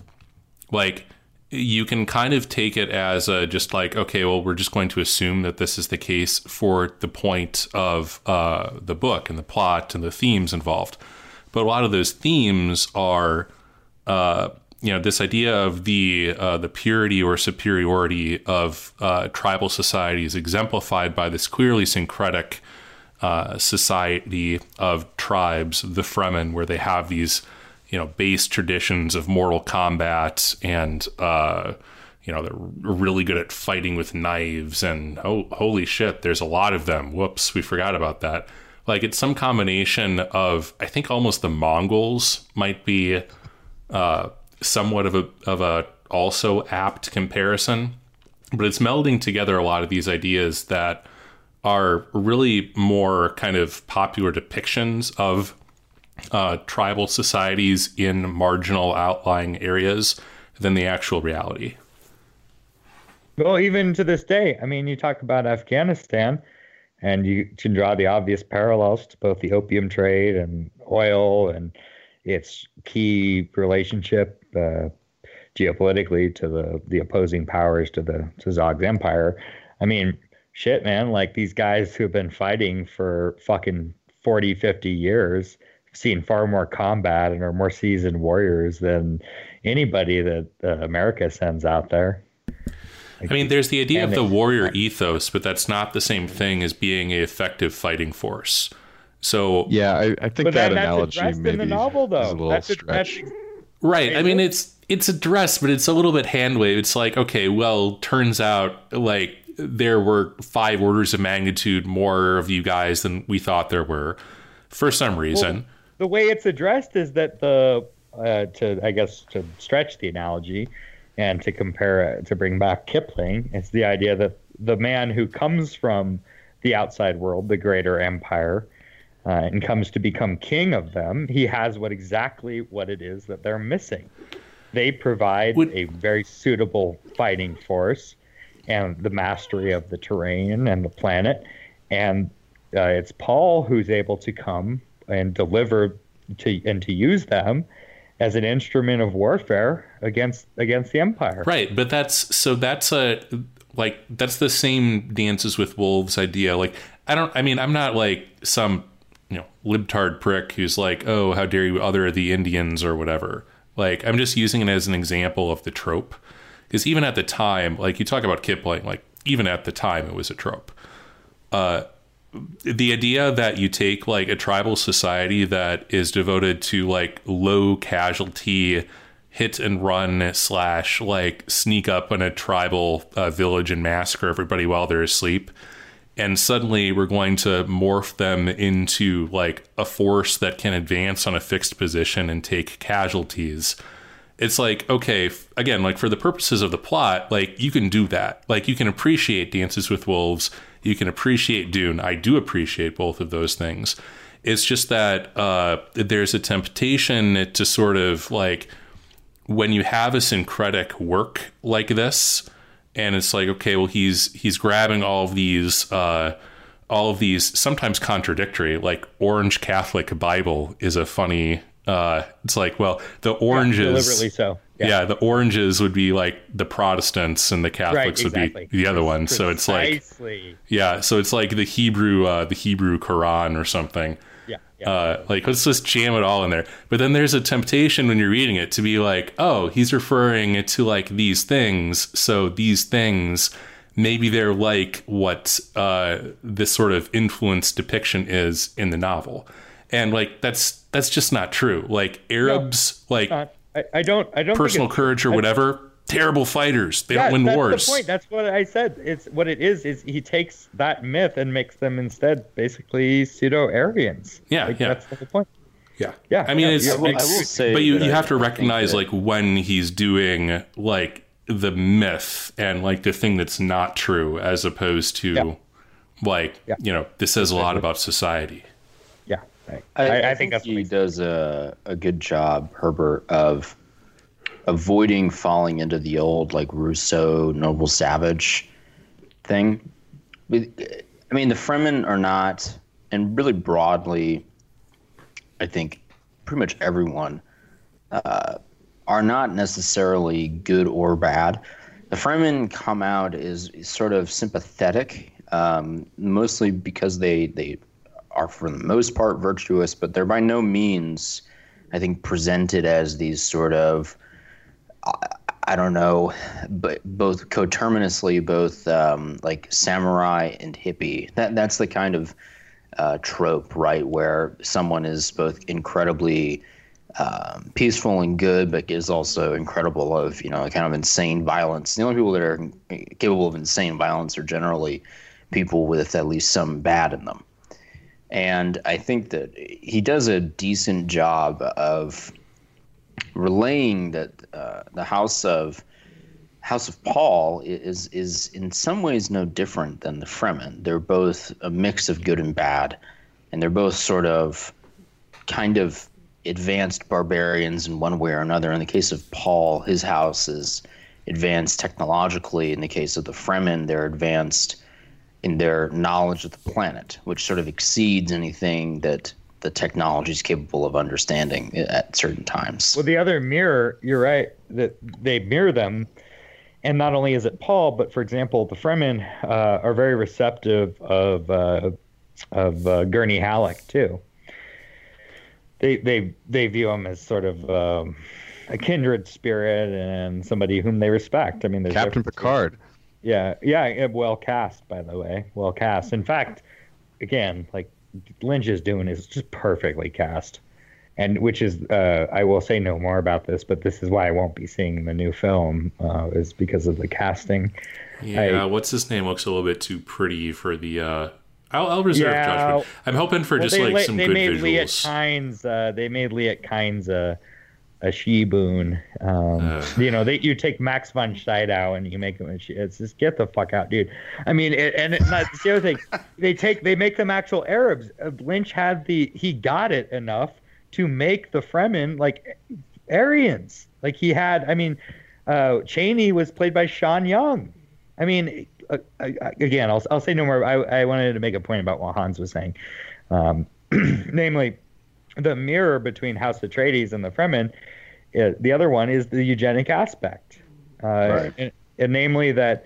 like you can kind of take it as a just like okay, well, we're just going to assume that this is the case for the point of uh, the book and the plot and the themes involved. But a lot of those themes are, uh, you know, this idea of the uh, the purity or superiority of uh, tribal societies exemplified by this clearly syncretic uh, society of tribes, the Fremen, where they have these, you know, base traditions of mortal combat and, uh, you know, they're really good at fighting with knives and, oh, holy shit, there's a lot of them. Whoops, we forgot about that. Like, it's some combination of, I think almost the Mongols might be uh, somewhat of a, of a also apt comparison, but it's melding together a lot of these ideas that are really more kind of popular depictions of uh, tribal societies in marginal outlying areas than the actual reality. Well, even to this day, I mean, you talk about Afghanistan, and you can draw the obvious parallels to both the opium trade and oil and its key relationship uh, geopolitically to the the opposing powers to the to Zog's empire. I mean, shit, man, like these guys who have been fighting for fucking 40, 50 years, have seen far more combat and are more seasoned warriors than anybody that uh, America sends out there. I mean, there's the idea of the it- warrior ethos, but that's not the same thing as being an effective fighting force. So Yeah, I, I think But that analogy addressed in maybe the novel, though. is a little That's- stretch. that's- Right. I mean, it's it's addressed, but it's a little bit hand wave. It's like, okay, well, turns out like there were five orders of magnitude more of you guys than we thought there were, for some reason. the way it's addressed is that the uh, to I guess to stretch the analogy and to compare it to bring back Kipling, it's the idea that the man who comes from the outside world, the greater empire, uh, and comes to become king of them, he has what exactly what it is that they're missing. They provide a very suitable fighting force and the mastery of the terrain and the planet. And uh, it's Paul who's able to come and deliver to and to use them as an instrument of warfare against against the empire. Right, but that's so that's a like that's the same dances with wolves idea. Like I don't. I mean, I'm not like some you know libtard prick who's like, oh, how dare you other the Indians or whatever. Like I'm just using it as an example of the trope because even at the time, like you talk about Kipling, like even at the time it was a trope. Uh, the idea that you take like a tribal society that is devoted to like low casualty hit and run slash like sneak up in a tribal uh, village and massacre everybody while they're asleep and suddenly we're going to morph them into like a force that can advance on a fixed position and take casualties it's like okay again like for the purposes of the plot like you can do that. Like you can appreciate dances with wolves. You can appreciate dune. I do appreciate both of those things. It's just that uh, there's a temptation to sort of like when you have a syncretic work like this and it's like okay well he's he's grabbing all of these uh, all of these sometimes contradictory like orange catholic bible is a funny uh, it's like, well, the oranges, yeah, deliberately so. Yeah. yeah. the oranges would be like the Protestants, and the Catholics right, exactly. would be the other one. So it's like, yeah, so it's like the Hebrew, uh, the Hebrew Quran or something. Yeah, yeah. Uh, like let's just jam it all in there. But then there's a temptation when you're reading it to be like, oh, he's referring it to like these things. So these things, maybe they're like what uh, this sort of influence depiction is in the novel and like that's that's just not true. Like Arabs, no, like I, I, don't, I don't personal courage or whatever. Terrible fighters. They yeah, don't win that's wars. The point. That's what I said. It's what it is. Is he takes that myth and makes them instead basically pseudo Aryans. Yeah, like, yeah. That's the point. Yeah, yeah. I mean, yeah, it's, yeah, it's I will say but you, you I, have to recognize like when he's doing like the myth and like the thing that's not true, as opposed to Yeah. like Yeah. you know this says a lot about society. Right. I, I, I think that's he does a, a good job, Herbert, of avoiding falling into the old like Rousseau noble savage thing. I mean, the Fremen are not, and really broadly, I think pretty much everyone uh, are not necessarily good or bad. The Fremen come out as sort of sympathetic, um, mostly because they they are for the most part virtuous, but they're by no means, I think, presented as these sort of, I, don't know, but both coterminously, both um, like samurai and hippie. That that's the kind of uh, trope, right, where someone is both incredibly um, peaceful and good, but is also incredible of you know kind of insane violence. The only people that are capable of insane violence are generally people with at least some bad in them. And I think that he does a decent job of relaying that uh, the House of House of Paul is is in some ways no different than the Fremen. They're both a mix of good and bad, and they're both sort of kind of advanced barbarians in one way or another. In the case of Paul, his house is advanced technologically. In the case of the Fremen, they're advanced in their knowledge of the planet, which sort of exceeds anything that the technology is capable of understanding at certain times. Well, the other mirror, you're right that they mirror them, and not only is it Paul, but for example, the Fremen uh, are very receptive of uh, of uh, Gurney Halleck too. They they they view him as sort of um, a kindred spirit and somebody whom they respect. I mean, there's Captain. Picard. Yeah, yeah, yeah, well cast, by the way, well cast. In fact, again, like Lynch is doing is just perfectly cast, and which is, uh, I will say no more about this, but this is why I won't be seeing the new film, uh, is because of the casting. Yeah, I- what's his name looks a little bit too pretty for the. uh I'll, I'll reserve Yeah. judgment. I'm hoping for Well, just they, like some they good made visuals. Liet Kynes, uh, they made Liet Kynes a a she boon. Um, you know, they you take Max von Sydow and you make him a she. It's just get the fuck out, dude. I mean, it, and it, not, it's the other thing, [LAUGHS] they take they make them actual Arabs. Uh, Lynch had the he got it enough to make the Fremen like Aryans. Like he had, I mean, uh, Chani was played by Sean Young. I mean, uh, uh, again, I'll, I'll say no more. I, I wanted to make a point about what Hans was saying, um, [CLEARS THROAT] namely the mirror between House Atreides and the Fremen. Uh, the other one is the eugenic aspect, uh, Right. and, and namely that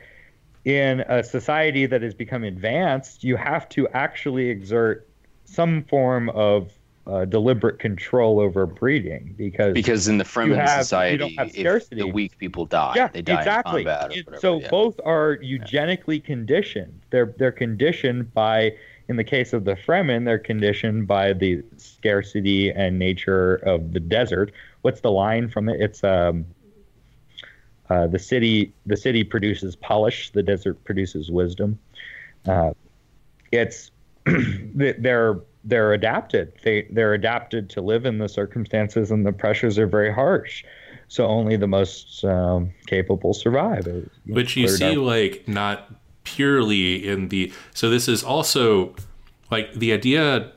in a society that has become advanced, you have to actually exert some form of uh, deliberate control over breeding because because in the Fremen have- society, you don't have if scarcity. the weak people die, yeah, they die exactly. in combat or whatever. so yeah. both are eugenically conditioned. They're they're conditioned by, in the case of the Fremen, they're conditioned by the scarcity and nature of the desert. What's the line from it? It's um, uh, the city the city produces polish, the desert produces wisdom. Uh, it's [CLEARS THROAT] they- they're they're adapted. They they're adapted to live in the circumstances, and the pressures are very harsh. So only the most um, capable survive. Which you see like not purely in the so this is also like the idea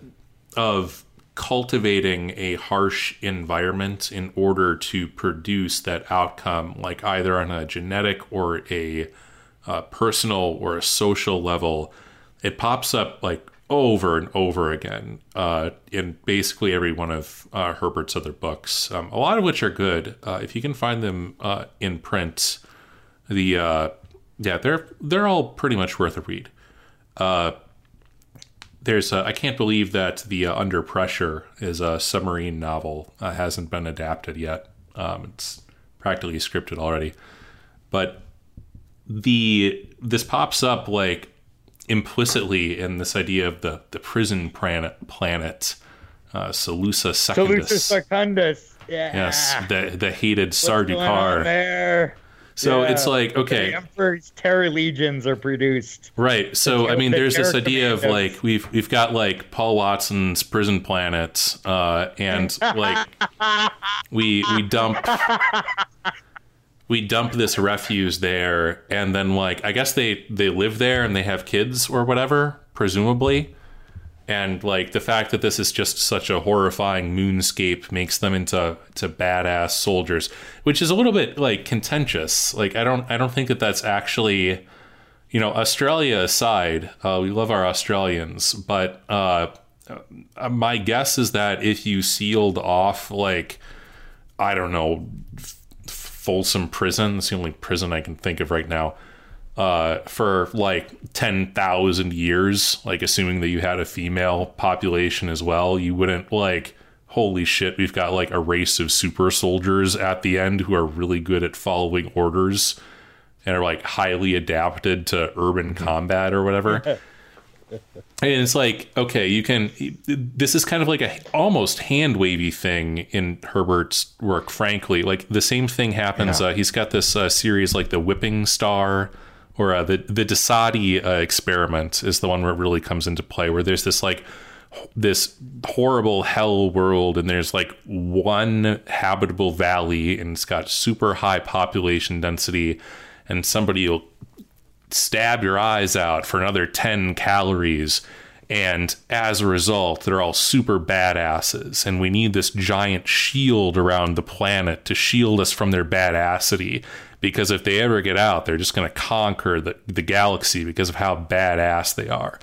of cultivating a harsh environment in order to produce that outcome like either on a genetic or a uh, personal or a social level it pops up like over and over again uh, in basically every one of uh, herbert's other books. Um, a lot of which are good. Uh, if you can find them uh, in print the uh yeah they're they're all pretty much worth a read uh there's I can't believe that the uh, Under Pressure is a submarine novel uh, hasn't been adapted yet. Um, it's practically scripted already, but the this pops up like implicitly in this idea of the the prison planet planet uh, Salusa Secundus. Salusa Secundus. Yeah. Yes, the the hated What's going on Sardukar. there? So Yeah. it's like okay, The Emperor's terror legions are produced. Right. So I mean, there's this idea of like we've we've got like Paul Watson's Prison Planet, uh, and like we we dump [LAUGHS] we dump this refuse there, and then like I guess they they live there and they have kids or whatever, presumably. And like the fact that this is just such a horrifying moonscape makes them into to badass soldiers, which is a little bit like contentious. Like I don't I don't think that that's actually you know, Australia aside, uh, we love our Australians, but uh, uh, my guess is that if you sealed off, like, I don't know, Folsom Prison, it's the only prison I can think of right now, uh, for like 10,000 years, like, assuming that you had a female population as well, you wouldn't, like, holy shit, we've got like a race of super soldiers at the end who are really good at following orders and are like highly adapted to urban combat or whatever. [LAUGHS] and it's like, okay, you can. This is kind of like a almost hand wavy thing in Herbert's work. Frankly, like the same thing happens. Yeah. Uh, he's got this uh, series like the Whipping Star. Or uh, the the Dosadi uh, experiment is the one where it really comes into play, where there's this like this horrible hell world and there's like one habitable valley and it's got super high population density and somebody will stab your eyes out for another 10 calories and as a result they're all super badasses and we need this giant shield around the planet to shield us from their badassity because if they ever get out they're just going to conquer the, the galaxy because of how badass they are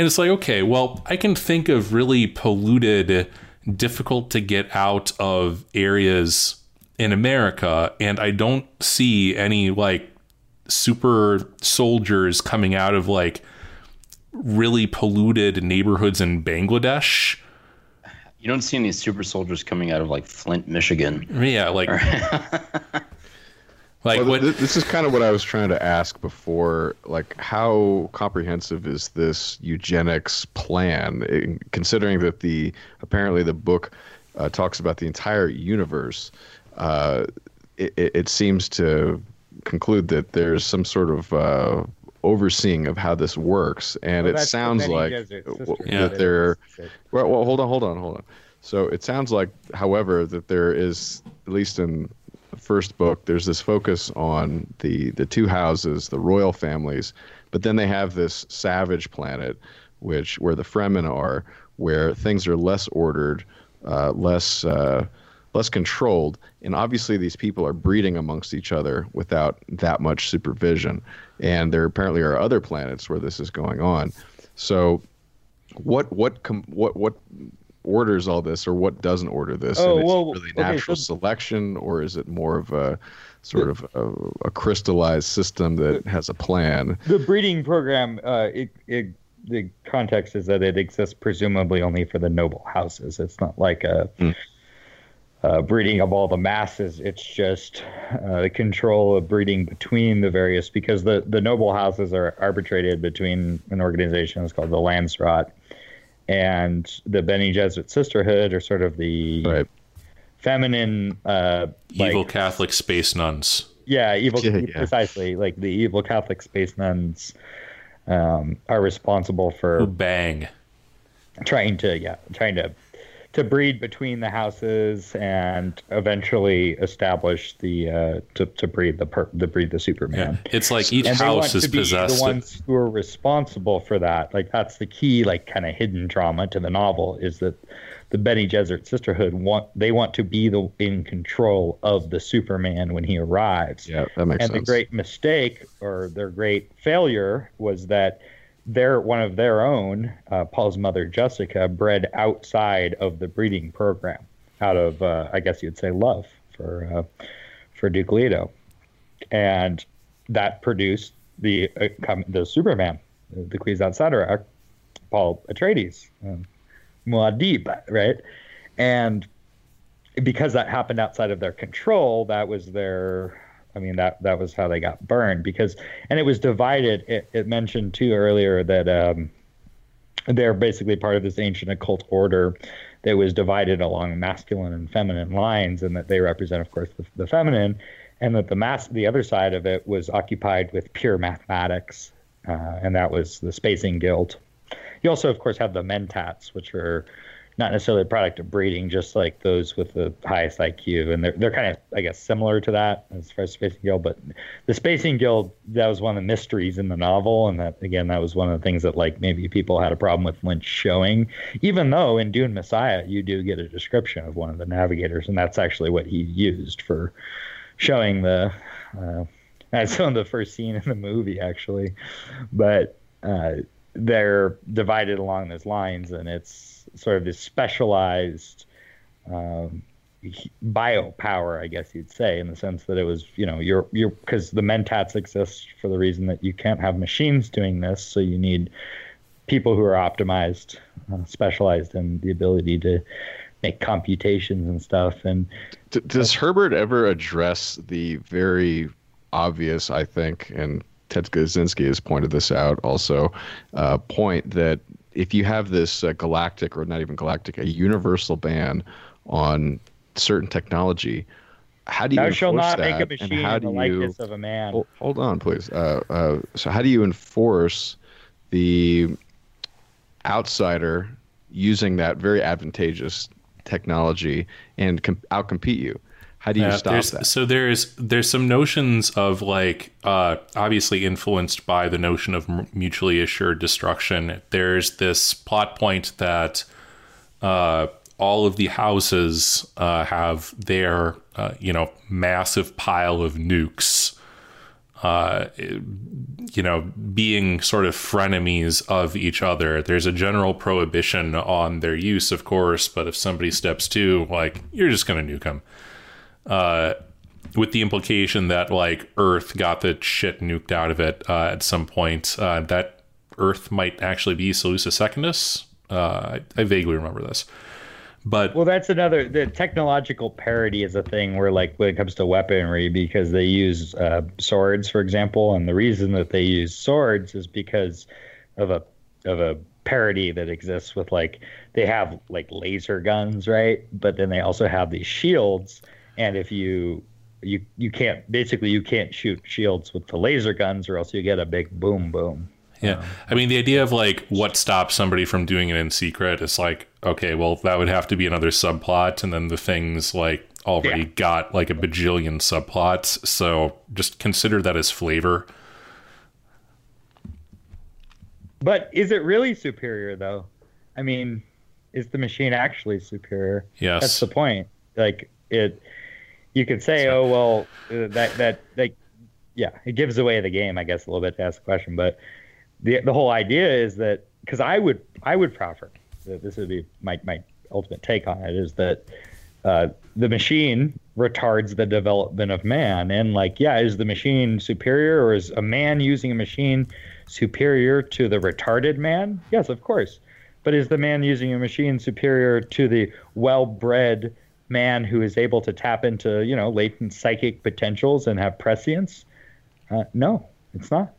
and it's like, okay, well, I can think of really polluted, difficult to get out of areas in America, and I don't see any like super soldiers coming out of like really polluted neighborhoods in Bangladesh. You don't see any super soldiers coming out of like Flint, Michigan. Yeah, like [LAUGHS] [LAUGHS] like Well, what this is kind of what I was trying to ask before. Like, how comprehensive is this eugenics plan? in- considering that the apparently the book uh, talks about the entire universe, uh, it, it it seems to conclude that there's some sort of uh, overseeing of how this works, and Well, it sounds like Gesserit w- Yeah. that they're. Well, well, hold on, hold on, hold on. So it sounds like, however, that there is at least in the first book, there's this focus on the the two houses, the royal families, but then they have this savage planet, which where the Fremen are, where things are less ordered, uh, less uh, less controlled, and obviously these people are breeding amongst each other without that much supervision, and there apparently are other planets where this is going on. So, what what com- what what orders all this or what doesn't order this? Oh, and is well, it really okay, natural so- selection or is it more of a sort of a, a crystallized system that has a plan? the breeding program uh, it, it the context is that it exists presumably only for the noble houses it's not like a Mm. uh, breeding of all the masses it's just uh, the control of breeding between the various because the, the noble houses are arbitrated between an organization that's called the Landsraad and the Bene Gesserit Sisterhood are sort of the feminine uh, like- Evil Catholic space nuns. yeah, evil Yeah, [LAUGHS] yeah. precisely. Like the evil Catholic space nuns um, are responsible for Who bang. trying to yeah, trying to to breed between the houses and eventually establish the uh, to to breed the per, to breed the Superman. It's like each and they house want is to be possessed. The ones who are responsible for that, like that's the key, like kind of hidden drama to the novel, is that the Bene Gesserit Sisterhood want they want to be the in control of the Superman when he arrives. Yeah, that makes and sense. And the great mistake or their great failure was that their one of their own, uh, Paul's mother Jessica, bred outside of the breeding program, out of uh, I guess you'd say love for uh, for Duke Leto, and that produced the uh, the Superman, the Kwisatz Haderach, Paul Atreides, um, Muad'Dib, right? And because that happened outside of their control, that was their. I mean that that was how they got burned because, and it was divided. It, it mentioned too earlier that um, they're basically part of this ancient occult order that was divided along masculine and feminine lines, and that they represent, of course, the, the feminine, and that the mass the other side of it was occupied with pure mathematics, uh, and that was the Spacing Guild. You also, of course, have the mentats, which are not necessarily a product of breeding, just like those with the highest IQ, and they're they're kind of, I guess, similar to that as far as Spacing Guild. But the Spacing Guild that was one of the mysteries in the novel, and that again, that was one of the things that like maybe people had a problem with Lynch showing. Even though in Dune Messiah you do get a description of one of the navigators, and that's actually what he used for showing the. Uh, [LAUGHS] that's on the first scene in the movie, actually, but uh, they're divided along those lines, and it's sort of this specialized um, biopower, I guess you'd say, in the sense that it was, you know, you're you're because the mentats exist for the reason that you can't have machines doing this, so you need people who are optimized, uh, specialized in the ability to make computations and stuff. And D- does Herbert ever address the very obvious, I think, and Ted Kaczynski has pointed this out also, uh, point that if you have this uh, galactic, or not even galactic, a universal ban on certain technology, how do you thou enforce shall not that? make a and machine how in do the you, likeness of a man. Hold, hold on, please. Uh, uh, so, how do you enforce the outsider using that very advantageous technology and com- outcompete you? How do you Yeah, stop that? So there's there's some notions of like uh, obviously influenced by the notion of m- mutually assured destruction. There's this plot point that uh, all of the houses uh, have their uh, you know massive pile of nukes. Uh, you know, being sort of frenemies of each other. There's a general prohibition on their use, of course, but if somebody steps to, like, you're just going to nuke them uh, with the implication that like Earth got the shit nuked out of it uh, at some point. Uh, that Earth might actually be Salusa Secundus. Uh, I, I vaguely remember this, but Well, that's another. The technological parity is a thing where, like, when it comes to weaponry, because they use uh, swords, for example, and the reason that they use swords is because of a of a parity that exists with like they have like laser guns, right? But then they also have these shields, and if you you you can't basically you can't shoot shields with the laser guns, or else you get a big boom boom. yeah, I mean the idea of like what stops somebody from doing it in secret is like okay, well that would have to be another subplot, and then the things like already got like a bajillion subplots, so just consider that as flavor. But is it really superior though? I mean, is the machine actually superior? Yes. That's the point. Like it you could say, "Oh, well, uh, that that like yeah, it gives away the game, I guess a little bit to ask the question, but the the whole idea is that cuz I would I would proffer that this would be my my ultimate take on it is that uh, the machine retards the development of man. And like, yeah, is the machine superior or is a man using a machine superior to the retarded man? Yes, of course. But is the man using a machine superior to the well-bred man who is able to tap into, you know, latent psychic potentials and have prescience? Uh, no, it's not.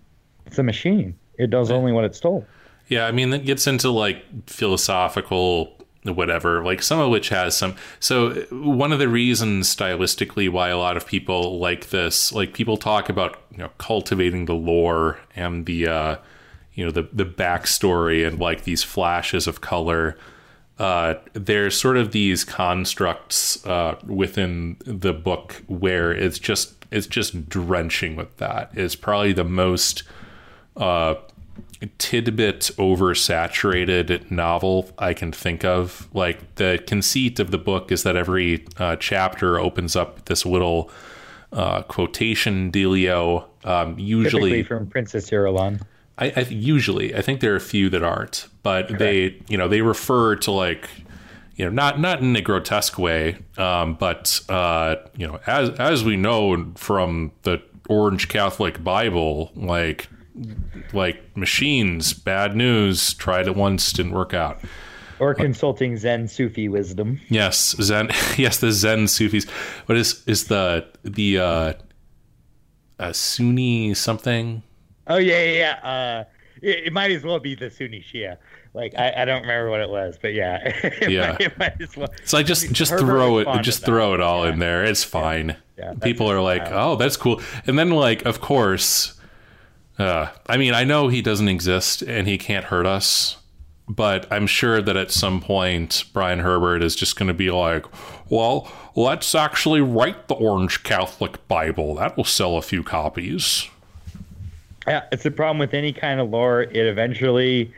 It's a machine. It does only what it's told. Yeah, I mean, that gets into like philosophical whatever, like some of which has some. So, one of the reasons stylistically why a lot of people like this, like people talk about, you know, cultivating the lore and the, uh, you know, the, the backstory and like these flashes of color. Uh, there's sort of these constructs uh, within the book where it's just it's just drenching with that. It's probably the most uh, tidbit oversaturated novel I can think of. Like the conceit of the book is that every uh, chapter opens up this little uh, quotation dealio. Um, usually Typically from Princess Irulan. I, I usually I think there are a few that aren't, but Correct. they you know they refer to like you know not not in a grotesque way, um, but uh, you know as as we know from the Orange Catholic Bible, like like machines, bad news. Tried it once, didn't work out. Or consulting Zen Sufi wisdom. Yes, Zen. [LAUGHS] Yes, the Zen Sufis. What is is the the uh, uh Sunni something? Oh yeah, yeah. yeah. Uh, it, it, might as well be the Sunni Shia. Like I, I don't remember what it was, but yeah, it yeah. Might, [LAUGHS] it might well. So I just just throw it, just throw it all yeah. in there. It's fine. Yeah. People are like, oh, that's cool, and then like, of course uh, I mean, I know he doesn't exist and he can't hurt us, but I'm sure that at some point Brian Herbert is just going to be like, well, let's actually write the Orange Catholic Bible. That will sell a few copies. Yeah, it's the problem with any kind of lore. It eventually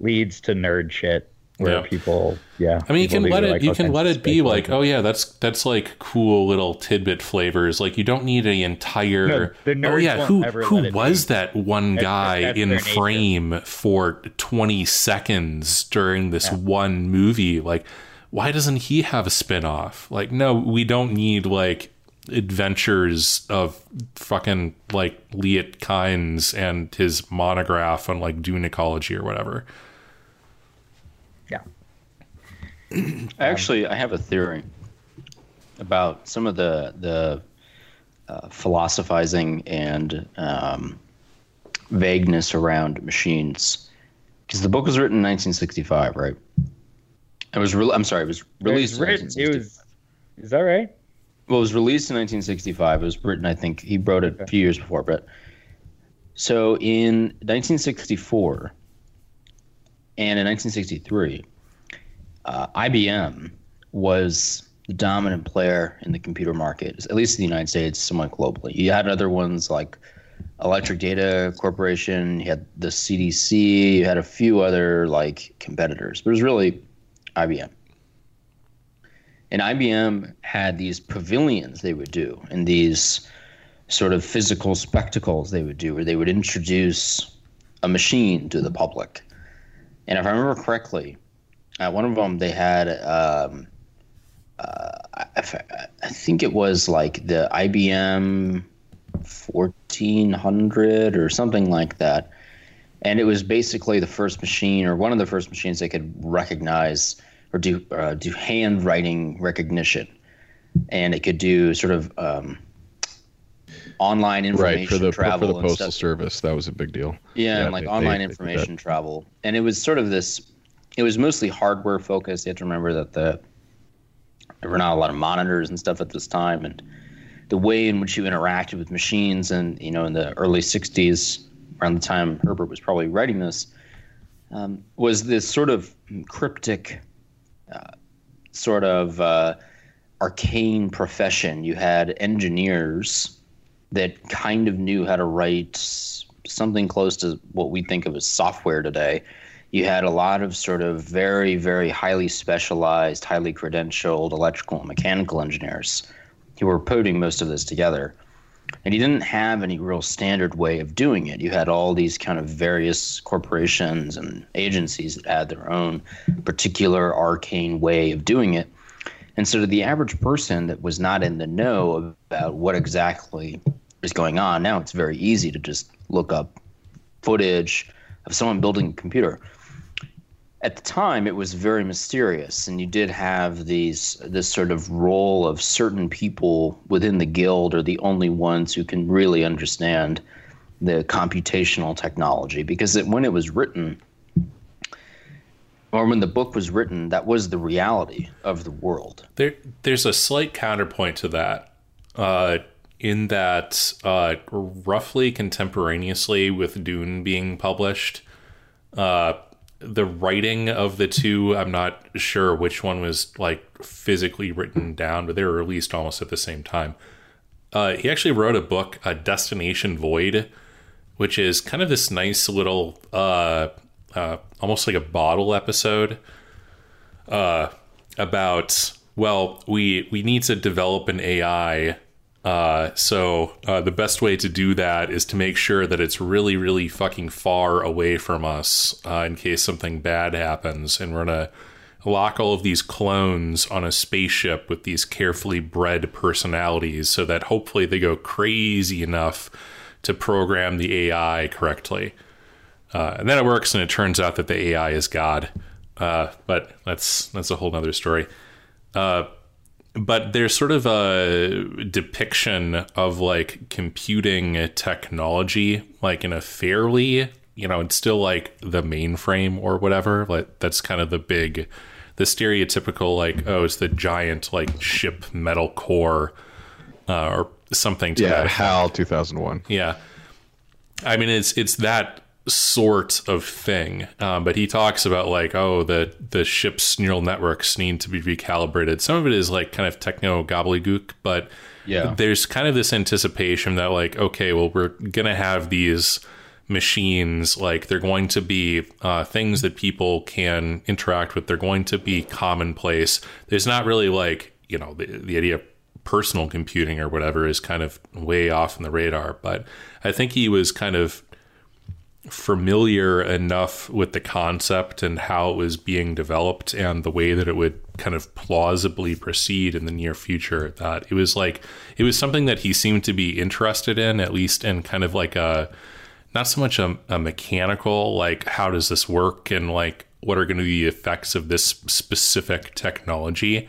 leads to nerd shit where yeah. people yeah i mean you can let it like you oh, can let it be like oh yeah that's that's like cool little tidbit flavors like you don't need an entire no, oh yeah who who was be. that one guy that's, that's in frame nature. for 20 seconds during this yeah. one movie like why doesn't he have a spin-off like no we don't need like adventures of fucking like Liet Kynes and his monograph on like dune ecology or whatever Yeah. Actually, I have a theory about some of the the uh, philosophizing and um, vagueness around machines, because the book was written in 1965, right? It was. Re- I'm sorry. It was released. It was written. It was. Is that right? Well, it was released in 1965. It was written. I think he wrote it a few years before, but so in 1964 and in 1963 uh, IBM was the dominant player in the computer market, at least in the United States, somewhat globally. You had other ones like Electric Data Corporation, you had the CDC, you had a few other like competitors, but it was really IBM. And IBM had these pavilions they would do and these sort of physical spectacles they would do where they would introduce a machine to the public. And if I remember correctly, at one of them, they had, um, uh, I, I, think it was like the IBM 1400 or something like that. And it was basically the first machine, or one of the first machines they could recognize or do uh, do handwriting recognition, and it could do sort of um, online information right, for the, travel for the postal service. That was a big deal. Yeah, yeah and like they, online they, information they travel, and it was sort of this it was mostly hardware focused. You have to remember that the there were not a lot of monitors and stuff at this time, and the way in which you interacted with machines, and you know, in the early '60s, around the time Herbert was probably writing this, um, was this sort of cryptic, sort of uh, arcane profession. You had engineers that kind of knew how to write something close to what we think of as software today you had a lot of sort of very, very highly specialized, highly credentialed electrical and mechanical engineers who were putting most of this together. And he didn't have any real standard way of doing it. You had all these kind of various corporations and agencies that had their own particular arcane way of doing it. And so, to the average person that was not in the know about what exactly is going on, now it's very easy to just look up footage of someone building a computer. At the time, it was very mysterious, and you did have these this sort of role of certain people within the guild are the only ones who can really understand the computational technology because it, when it was written, or when the book was written, that was the reality of the world. There, there's a slight counterpoint to that, uh, in that uh, roughly contemporaneously with Dune being published, uh, the writing of the two, I'm not sure which one was like physically written down, but they were released almost at the same time. Uh, he actually wrote a book, a Destination Void, which is kind of this nice little uh, uh, almost like a bottle episode uh, about well we we need to develop an AI. Uh, so uh, the best way to do that is to make sure that it's really really fucking far away from us uh, in case something bad happens, and we're gonna lock all of these clones on a spaceship with these carefully bred personalities so that hopefully they go crazy enough to program the AI correctly. Uh, and then it works, and it turns out that the AI is God. Uh, but that's that's a whole other story. Uh, but there's sort of a depiction of like computing technology, like in a fairly, you know, it's still like the mainframe or whatever. Like that's kind of the big, the stereotypical like, oh, it's the giant like ship metal core uh, or something. To yeah, that. HAL 2001. Yeah, I mean it's it's that sort of thing. Um, but he talks about like, oh, the the ship's neural networks need to be recalibrated. Some of it is like kind of techno gobbledygook, but yeah, there's kind of this anticipation that like, okay, well, we're gonna have these machines like they're going to be uh, things that people can interact with they're going to be commonplace there's not really like you know the, the idea of personal computing or whatever is kind of way off in the radar but i think he was kind of familiar enough with the concept and how it was being developed and the way that it would kind of plausibly proceed in the near future that it was like it was something that he seemed to be interested in at least in kind of like a not so much a, a mechanical like how does this work and like what are going to be the effects of this specific technology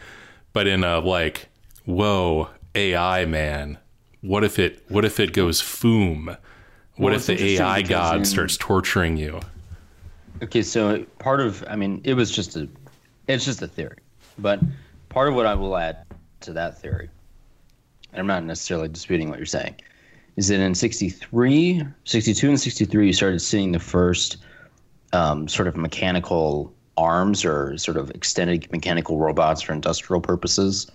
but in a like whoa ai man what if it what if it goes foom what Well, if the AI god in- starts torturing you? Okay, so part of I mean, it was just a it's just a theory. But part of what I will add to that theory, and I'm not necessarily disputing what you're saying, is that in 63, 62 and 63 you started seeing the first um, sort of mechanical arms or sort of extended mechanical robots for industrial purposes.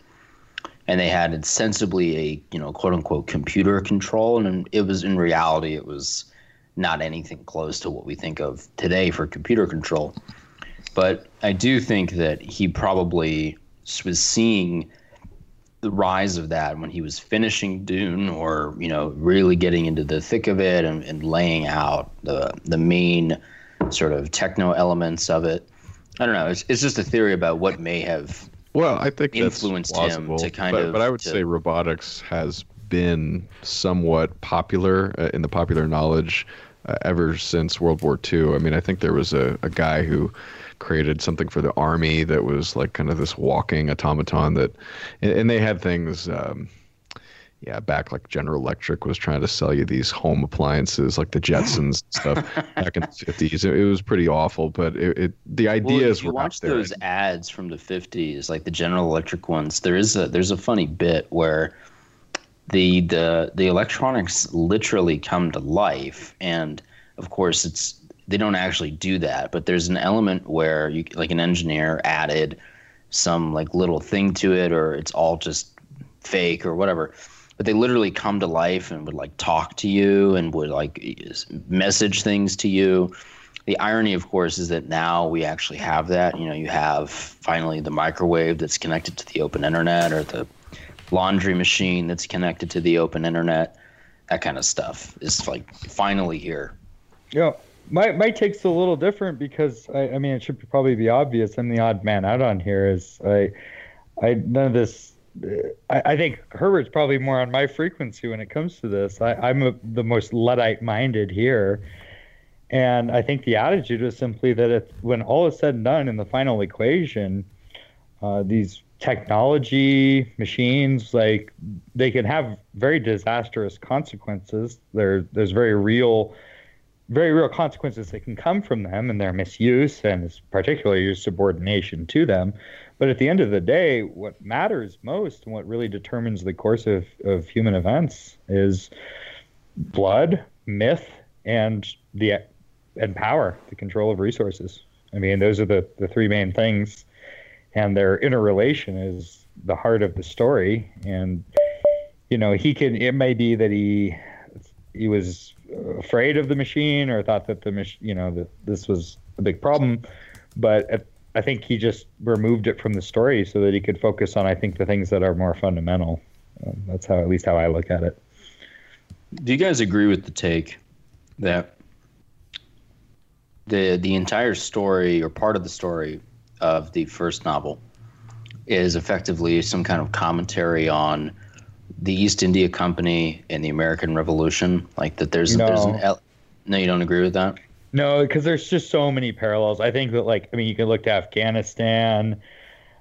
And they had ostensibly a, you know, quote unquote computer control. And it was in reality, it was not anything close to what we think of today for computer control. But I do think that he probably was seeing the rise of that when he was finishing Dune or, you know, really getting into the thick of it and, and laying out the the main sort of techno elements of it. I don't know. It's, it's just a theory about what may have Well, I think that's influenced him plausible, to kind but, of. But I would to- say robotics has been somewhat popular uh, in the popular knowledge uh, ever since World War II. I mean, I think there was a, a guy who created something for the army that was like kind of this walking automaton that, and, and they had things. Um, yeah, back like General Electric was trying to sell you these home appliances like the Jetsons and stuff [LAUGHS] back in the fifties. It, it was pretty awful, but it, it the Well, ideas if you were watch there. those ads from the 50s like the general electric ones there is a there's a funny bit where the the the electronics literally come to life and of course it's they don't actually do that but there's an element where you like an engineer added some like little thing to it or it's all just fake or whatever but they literally come to life and would like talk to you and would like message things to you the irony of course is that now we actually have that you know you have finally the microwave that's connected to the open internet or the laundry machine that's connected to the open internet that kind of stuff is like finally here. Yeah, my my take's a little different because I, I mean it should probably be obvious. I'm the odd man out on here. Is I I none of this. I, I think Herbert's probably more on my frequency when it comes to this. I, I'm a, the most luddite minded here. And I think the attitude is simply that if, when all is said and done in the final equation, uh, these technology machines like they can have very disastrous consequences. There, there's very real, very real consequences that can come from them and their misuse and particularly your subordination to them. But at the end of the day, what matters most and what really determines the course of, of human events is blood, myth, and the and power, the control of resources. I mean, those are the, the three main things, and their interrelation is the heart of the story. And you know, he can. It may be that he he was afraid of the machine or thought that the machine, you know, that this was a big problem, but at, I think he just removed it from the story so that he could focus on, I think, the things that are more fundamental. Um, that's how, at least, how I look at it. Do you guys agree with the take that the the entire story or part of the story of the first novel is effectively some kind of commentary on the East India Company and the American Revolution. Like that, there's no. there's an no, you don't agree with that. No, because there's just so many parallels. I think that like I mean you can look to Afghanistan.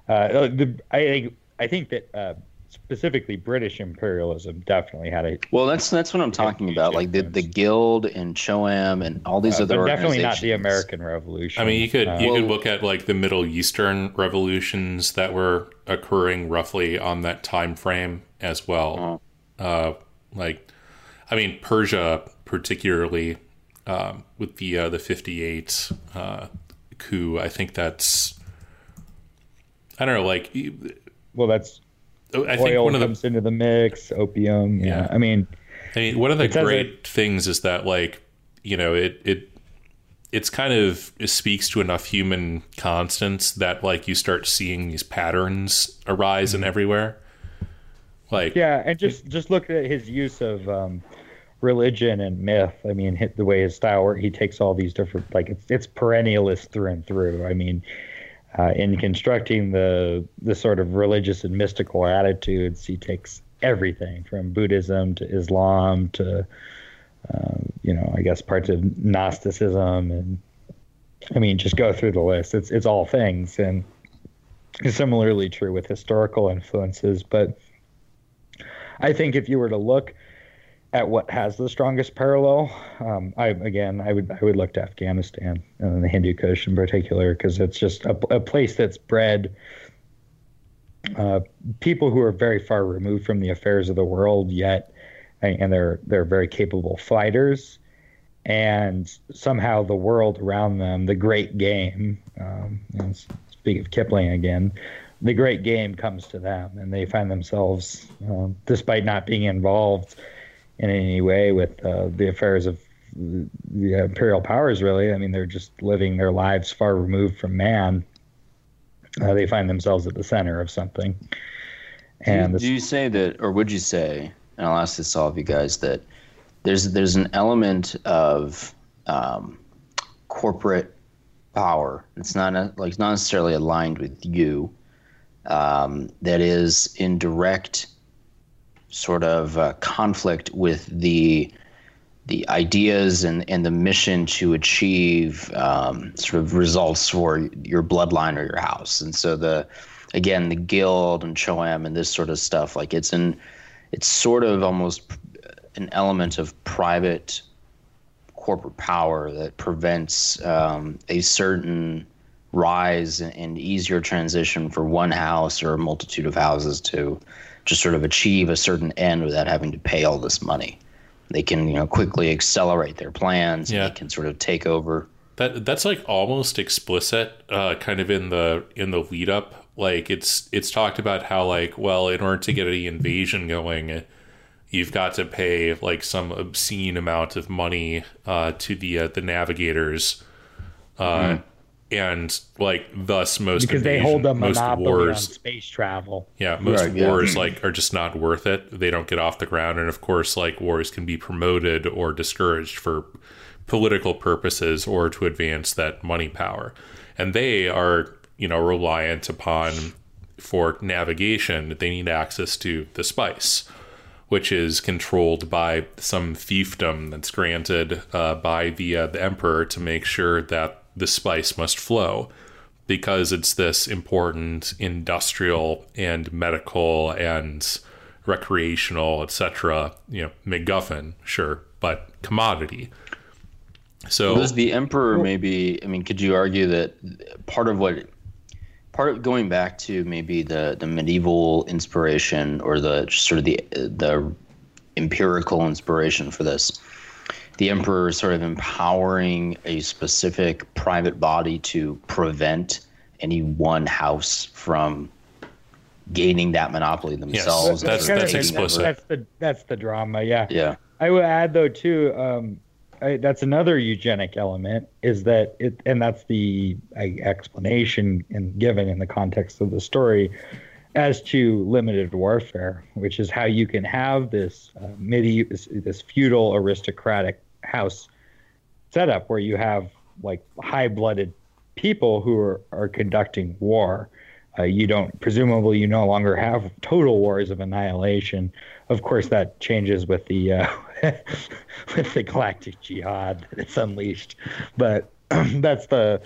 Uh, the, I think I think that uh, specifically British imperialism definitely had a. Well, that's that's what I'm talking about. Like the, the Guild and CHOAM and all these uh, other. definitely not the American Revolution. I mean, you could you could look at like the Middle Eastern revolutions that were occurring roughly on that time frame as well. Uh, like, I mean, Persia particularly um, with the uh, the 58 uh, coup. I think that's. I don't know, like. Well, that's I think one of the comes into the mix, opium. Yeah, Yeah. I mean, I mean, one of the It great things is that, like, you know, it it it's kind of it speaks to enough human constants that, like, you start seeing these patterns arise in everywhere. Like, Mm-hmm. yeah, and just just look at his use of um, religion and myth. I mean, the way his style work, he takes all these different like it's it's perennialist through and through. I mean, uh, in constructing the the sort of religious and mystical attitudes, he takes everything from Buddhism to Islam to uh, you know, I guess parts of Gnosticism and I mean, just go through the list. It's it's all things, and it's similarly true with historical influences. But I think if you were to look at what has the strongest parallel, um, I again I would I would look to Afghanistan and the Hindu Kush in particular because it's just a, a place that's bred uh, people who are very far removed from the affairs of the world yet, and they're they're very capable fighters, and somehow the world around them, the great game, um, speak of Kipling again, the great game comes to them, and they find themselves, um, despite not being involved in any way with uh, the affairs of the imperial powers. Really, I mean, they're just living their lives far removed from man. Uh, they find themselves at the center of something. And do, this, do you say that, or would you say, and I'll ask this all of you guys, that there's there's an element of um, corporate power. It's not a, like it's not necessarily aligned with you. Um, that is in direct sort of uh, conflict with the the ideas and, and the mission to achieve um, sort of results for your bloodline or your house. And so the again the guild and Choam and this sort of stuff like it's an it's sort of almost an element of private corporate power that prevents um, a certain rise and easier transition for one house or a multitude of houses to just sort of achieve a certain end without having to pay all this money. They can, you know, quickly accelerate their plans. Yeah. And they can sort of take over. That that's like almost explicit, uh, kind of in the in the lead up. Like it's it's talked about how like well, in order to get any invasion going, you've got to pay like some obscene amount of money uh, to the uh, the navigators, uh, and like thus most because they hold the most monopoly on space travel. yeah most Right, yeah. wars like are just not worth it they don't get off the ground and of course like wars can be promoted or discouraged for political purposes or to advance that money power and they are you know reliant upon for navigation they need access to the spice which is controlled by some fiefdom that's granted uh, by the uh, the emperor to make sure that the spice must flow because it's this important industrial and medical and recreational etc you know MacGuffin sure but commodity. So was the emperor maybe i mean could you argue that part of what part of going back to maybe the the medieval inspiration or the sort of the the empirical inspiration for this the emperor is sort of empowering a specific private body to prevent any one house from gaining that monopoly themselves and that's- sort of that's explicit. over. That's the that's the drama. Yeah. yeah I would add though too. Um, I, that's another eugenic element is that it, and that's the I, explanation and given in the context of the story as to limited warfare, which is how you can have this uh, medieval, this, this feudal aristocratic house setup where you have like high-blooded people who are, are conducting war. Uh, you don't presumably you no longer have total wars of annihilation. Of course, that changes with the uh, [LAUGHS] with the galactic jihad that's unleashed. But [CLEARS THROAT] that's the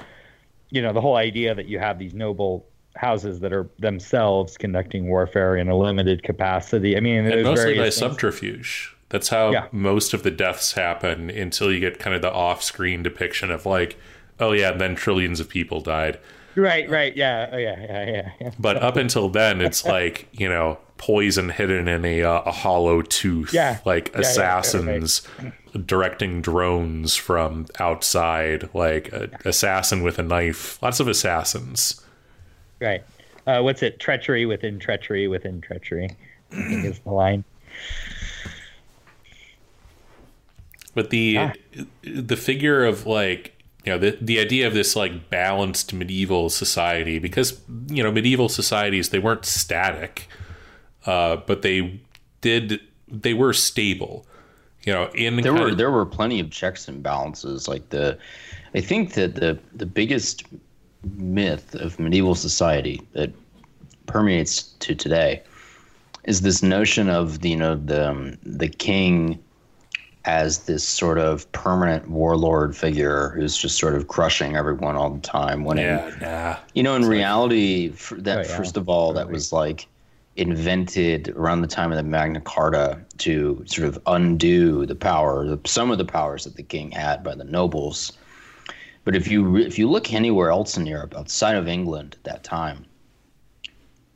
you know the whole idea that you have these noble houses that are themselves conducting warfare in a limited capacity. I mean, mostly by things. subterfuge. That's how Yeah. most of the deaths happen until you get kind of the off-screen depiction of like, oh yeah, and then trillions of people died. Right, right, yeah, oh, yeah, yeah, yeah, yeah. But up until then, it's [LAUGHS] like you know poison hidden in a uh, a hollow tooth, Yeah. like Yeah, yeah, assassins directing drones from outside, like a assassin with a knife. Lots of assassins. Right. Uh, what's it? Treachery within treachery within treachery. I think is the line. But the Ah. the figure of like you know the the idea of this like balanced medieval society because you know medieval societies they weren't static, uh, but they did they were stable. You know, in there were of- there were plenty of checks and balances. Like the, I think that the the biggest myth of medieval society that permeates to today is this notion of the you know the um, the king as this sort of permanent warlord figure who's just sort of crushing everyone all the time. When in- yeah, nah. you know, in reality, f that Oh, yeah. first of all, that was like invented around the time of the Magna Carta to sort of undo the power, the, some of the powers that the king had by the nobles. But if you if you look anywhere else in Europe outside of England at that time,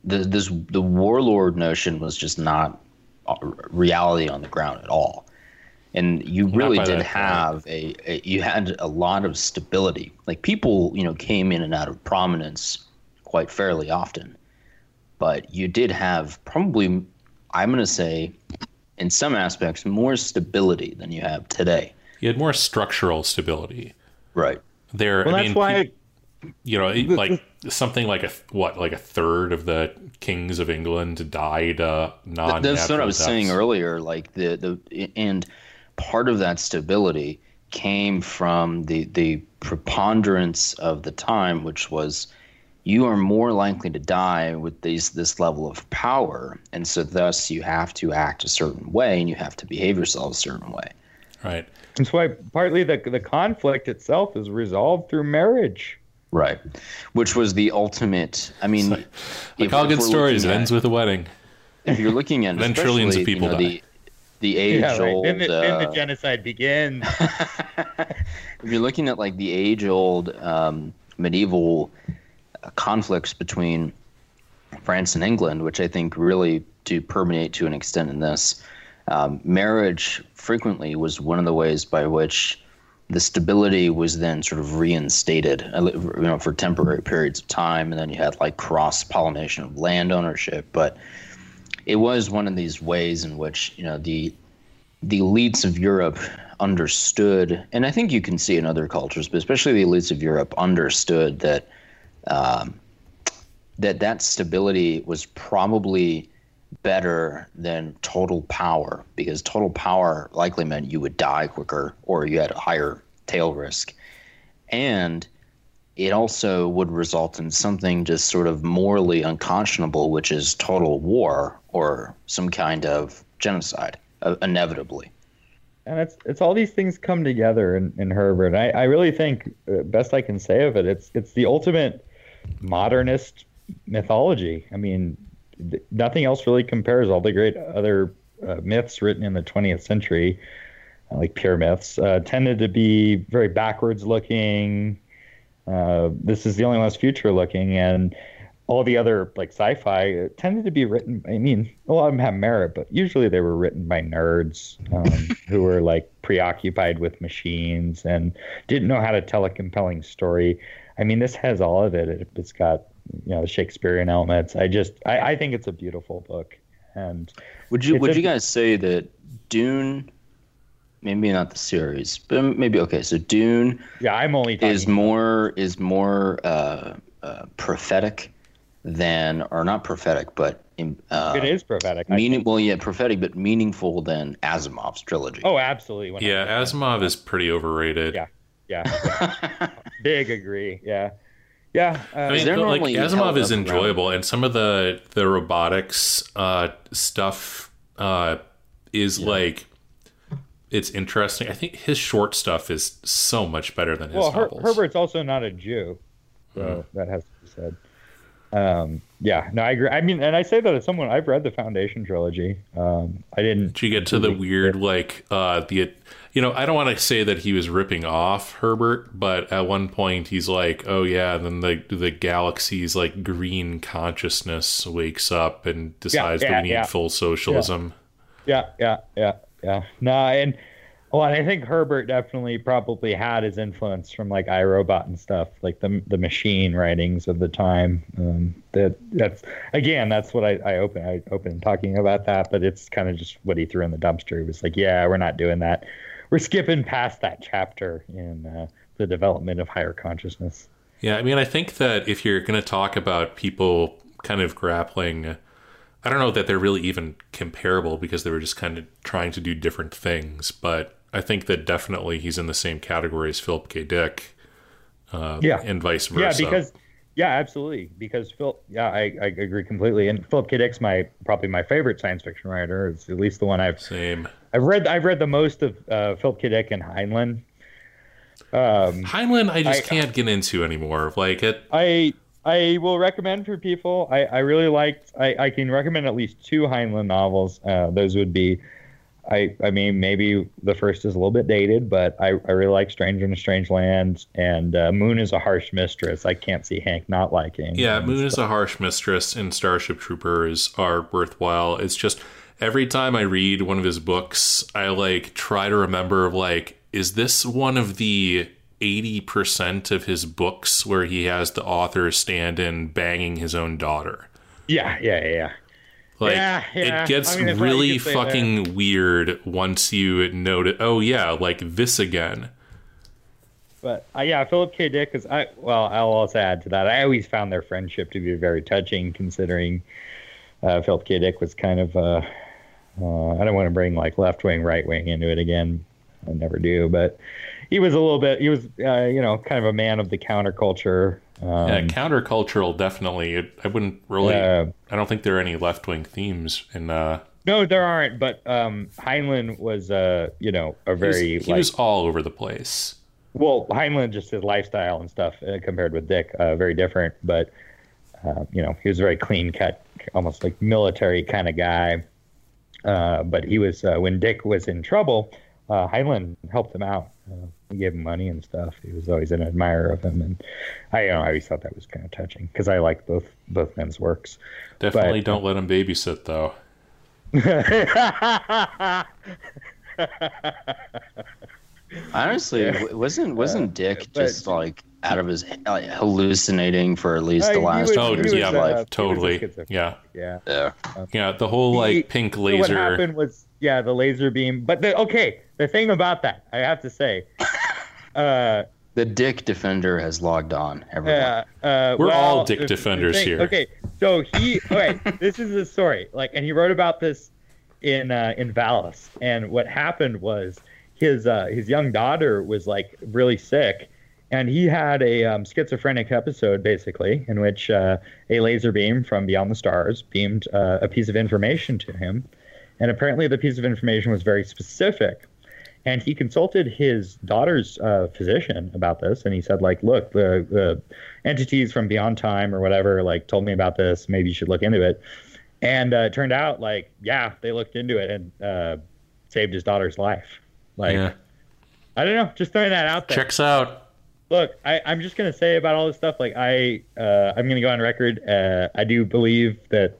the this the warlord notion was just not a reality on the ground at all. And you really did that have a, a you had a lot of stability. Like people, you know, came in and out of prominence quite fairly often. But you did have probably I'm going to say in some aspects more stability than you have today. you had more structural stability. Right. There, Well, I that's mean, why. pe- you know, [LAUGHS] like something like a what, like a third of the kings of England died uh, non. That's what I was saying earlier. Like the the and part of that stability came from the the preponderance of the time, which was you are more likely to die with these this level of power, and so thus you have to act a certain way and you have to behave yourself a certain way. Right. That's why partly the the conflict itself is resolved through marriage. Right. Which was the ultimate. I mean, Like if- all good stories, it ends with a wedding. If you're looking at [LAUGHS] Then trillions of especially, you people know, die. The, the age [LAUGHS] yeah, right. old. Then the, then the uh, genocide begins. [LAUGHS] if you're looking at like the age old um, medieval uh, conflicts between France and England, which I think really do permeate to an extent in this, um, marriage frequently was one of the ways by which the stability was then sort of reinstated, uh, you know, for temporary periods of time, and then you had like cross pollination of land ownership. But it was one of these ways in which you know the the elites of Europe understood, and I think you can see in other cultures, but especially the elites of Europe understood that um, that that stability was probably better than total power because total power likely meant you would die quicker or you had a higher tail risk, and it also would result in something just sort of morally unconscionable, which is total war or some kind of genocide, uh, inevitably and it's it's all these things come together in, in Herbert. I, I really think uh, best I can say of it, it's it's the ultimate modernist mythology. I mean, th- nothing else really compares. All the great other uh, myths written in the 20th century, uh, like pure myths, uh, tended to be very backwards looking. This is the only one that's future looking, and all the other like sci-fi tended to be written. I mean, a lot of them have merit, but usually they were written by nerds um, [LAUGHS] who were like preoccupied with machines and didn't know how to tell a compelling story. I mean, this has all of it. It's got you know the Shakespearean elements. I just I, I think it's a beautiful book. And would you would a, you guys say that Dune? Maybe not the series, but maybe okay. So Dune, yeah, I'm only is more is more uh, uh, prophetic than, or not prophetic, but uh, it is prophetic. Meaning, well, yeah, prophetic, but meaningful than Asimov's trilogy. Oh, absolutely. Yeah, Asimov is pretty overrated. Yeah, yeah, yeah. [LAUGHS] big agree. Yeah, yeah. Uh, I mean, like Asimov is enjoyable, around? and some of the the robotics uh, stuff uh, is yeah. like it's interesting. I think his short stuff is so much better than his well, Her- Herbert's also not a Jew, so mm. that has to be said. Um, yeah, no, I agree. I mean, and I say that as someone I've read the Foundation trilogy. Um, I didn't. Did you get to the weird, like, uh, the, you know, I don't want to say that he was ripping off Herbert, but at one point he's like, "Oh yeah," and then the the galaxy's like green consciousness wakes up and decides yeah, yeah, that we need yeah. full socialism. Yeah, yeah, yeah, yeah. No, and well, and I think Herbert definitely probably had his influence from like I, Robot and stuff, like the the machine writings of the time. Um, that that's again, that's what I, I open I open talking about that, but it's kind of just what he threw in the dumpster. He was like, yeah, we're not doing that. We're skipping past that chapter in uh, the development of higher consciousness. Yeah, I mean, I think that if you're going to talk about people kind of grappling. I don't know that they're really even comparable because they were just kind of trying to do different things. But I think that definitely he's in the same category as Philip K. Dick. Uh, yeah, and vice versa. Yeah, because yeah, absolutely. Because Phil, yeah, I, I agree completely. And Philip K. Dick's my probably my favorite science fiction writer. It's at least the one I've same. I've read I've read the most of uh, Philip K. Dick and Heinlein. Um, Heinlein, I just I, can't get into anymore. Like it, I I will recommend for people. I, I really liked. I, I can recommend at least two Heinlein novels. Uh, those would be I I mean maybe the first is a little bit dated, but I, I really like Stranger in a Strange Land and uh, Moon is a Harsh Mistress. I can't see Hank not liking. Yeah, Moon stuff. is a Harsh Mistress and Starship Troopers are worthwhile. It's just every time I read one of his books, I like try to remember like is this one of the 80% of his books where he has the author stand in banging his own daughter. Yeah, yeah, yeah. Like yeah, yeah. it gets I mean, really fucking weird once you note it. Oh yeah, like this again. But uh, yeah, Philip K. Dick is. I well, I'll also add to that. I always found their friendship to be very touching, considering uh, Philip K. Dick was kind of. Uh, uh, I don't want to bring like left wing, right wing into it again. I never do, but he was a little bit. He was, uh, you know, kind of a man of the counterculture. Um, yeah, countercultural, definitely. I wouldn't really. Uh, I don't think there are any left wing themes in. Uh, no, there aren't. But um, Heinlein was, uh, you know, a very. He, was, he like, was all over the place. Well, Heinlein, just his lifestyle and stuff, uh, compared with Dick, uh, very different. But uh, you know, he was a very clean cut, almost like military kind of guy. Uh, but he was uh, when Dick was in trouble. Uh, Heinlein helped him out. Uh, he gave him money and stuff. He was always an admirer of him, and I, you know, I always thought that was kind of touching because I like both both men's works. Definitely but, don't let him babysit though. [LAUGHS] Honestly, yeah. wasn't wasn't Dick but, just like out of his like, hallucinating for at least the last was, oh yeah, uh, totally, yeah, yeah, yeah, yeah. The whole like he, pink laser. what happened was yeah, the laser beam. But the okay, the thing about that, I have to say, [LAUGHS] uh, the Dick Defender has logged on. Everyone, uh, uh, We're well, all Dick the- the Defenders thing- here. Okay, so he, okay, [LAUGHS] this is the story. Like, and he wrote about this in uh, in Valis, and what happened was his uh, his young daughter was like really sick, and he had a um, schizophrenic episode basically in which uh, a laser beam from beyond the stars beamed uh, a piece of information to him, and apparently the piece of information was very specific. And he consulted his daughter's uh, physician about this. And he said like look the, the entities from beyond time or whatever like told me about this. Maybe you should look into it. And uh, it turned out like yeah they looked into it and uh, saved his daughter's life. Like yeah. i don't know. Just throwing that out there. Checks out. look I, i'm just going to say about all this stuff. Like i uh, i'm going to go on record uh, i do believe that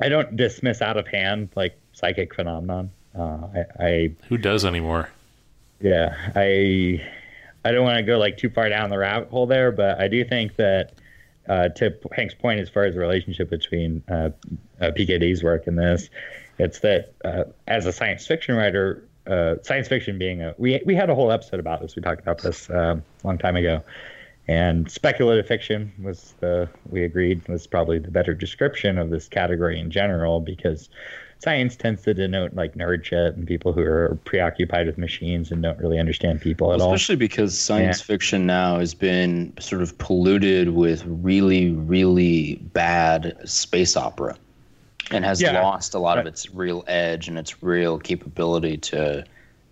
i don't dismiss out of hand like psychic phenomenon uh, I, I Who does anymore? yeah, I I don't want to go like too far down the rabbit hole there, but I do think that uh, to Hank's point, as far as the relationship between uh, uh, PKD's work and this, it's that uh, as a science fiction writer, uh, science fiction being a we we had a whole episode about this. We talked about this uh, a long time ago, and speculative fiction was the we agreed was probably the better description of this category in general because science tends to denote like nerd shit and people who are preoccupied with machines and don't really understand people at all. especially because science Yeah. fiction now has been sort of polluted with really, really bad space opera, and has Yeah. lost a lot of its real edge and its real capability to,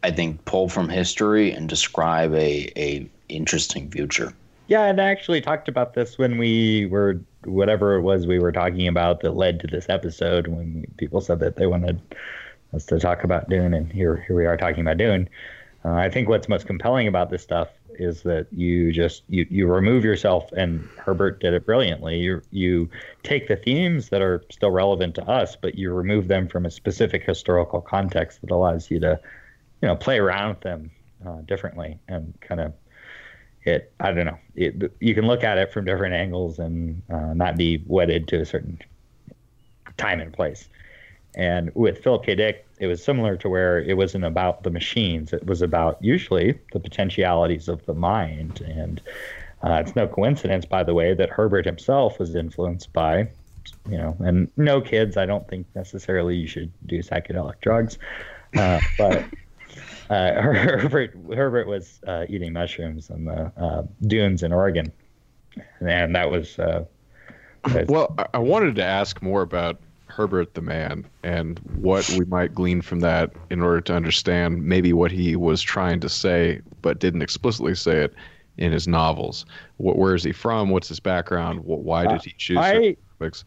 I think, pull from history and describe a a interesting future. Yeah, and I actually talked about this when we were whatever it was we were talking about that led to this episode when people said that they wanted us to talk about Dune, and here here we are talking about Dune. Uh, I think what's most compelling about this stuff is that you just you you remove yourself, and Herbert did it brilliantly. You you take the themes that are still relevant to us, but you remove them from a specific historical context that allows you to, you know, play around with them uh, differently and kind of it i don't know. It, you can look at it from different angles and uh, not be wedded to a certain time and place. And with philip k. Dick it was similar to where it wasn't about the machines. It was about usually the potentialities of the mind. And uh, it's no coincidence by the way that herbert himself was influenced by you know and no kids i don't think necessarily you should do psychedelic drugs uh, but uh, [LAUGHS] Herbert Herbert was uh, eating mushrooms in the uh, dunes in Oregon, and that was. Uh, Well, I- wanted to ask more about Herbert the man and what we might glean from that in order to understand maybe what he was trying to say but didn't explicitly say it in his novels. What, where is he from? What's his background? Wh- Why did he choose I- topics?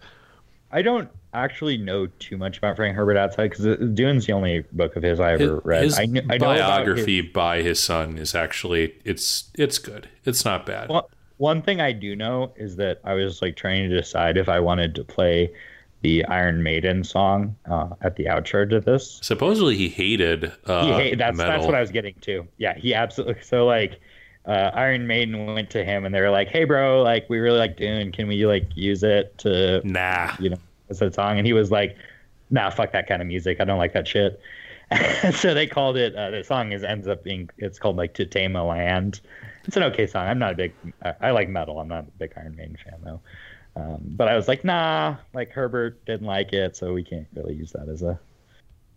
I don't actually know too much about Frank Herbert outside because Dune's the only book of his I ever read. His I, kn- I know biography his- by his son is actually it's it's good. It's not bad. One, one thing I do know is that I was like trying to decide if I wanted to play the Iron Maiden song uh, at the outro to this. Supposedly he hated uh, he hate, that's metal. that's what I was getting to. Yeah, he absolutely. So like, uh, Iron Maiden went to him and they were like, "Hey, bro, like we really like Dune. Can we like use it to nah, you know, as a song?" And he was like, "Nah, fuck that kind of music. I don't like that shit." [LAUGHS] so they called it. Uh, the song is ends up being it's called like "To Tame a Land." It's an okay song. I'm not a big. I, I like metal. I'm not a big Iron Maiden fan though. Um, but I was like, nah, like Herbert didn't like it, so we can't really use that as a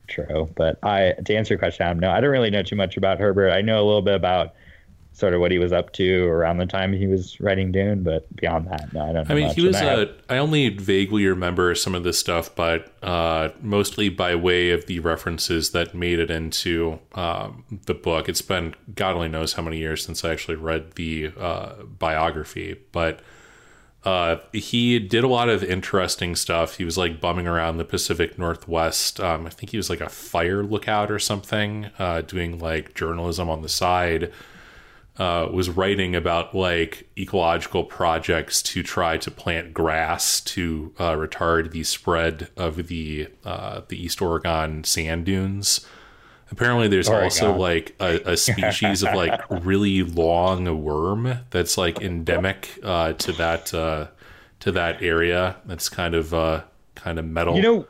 intro. But I, to answer your question, Adam, no, I don't really know too much about Herbert. I know a little bit about sort of what he was up to around the time he was writing Dune, but beyond that, no, I don't. know I mean, he was. Uh, I only vaguely remember some of this stuff, but uh, mostly by way of the references that made it into um, the book. It's been God only knows how many years since I actually read the uh, biography, but uh, he did a lot of interesting stuff. He was like bumming around the Pacific Northwest. Um, I think he was like a fire lookout or something, uh, doing like journalism on the side uh, was writing about like ecological projects to try to plant grass to uh, retard the spread of the uh, the East Oregon sand dunes. Apparently, there's Oregon. also like a, a species of like [LAUGHS] really long worm that's like endemic uh, to that uh, to that area. That's kind of uh, kind of metal. you know,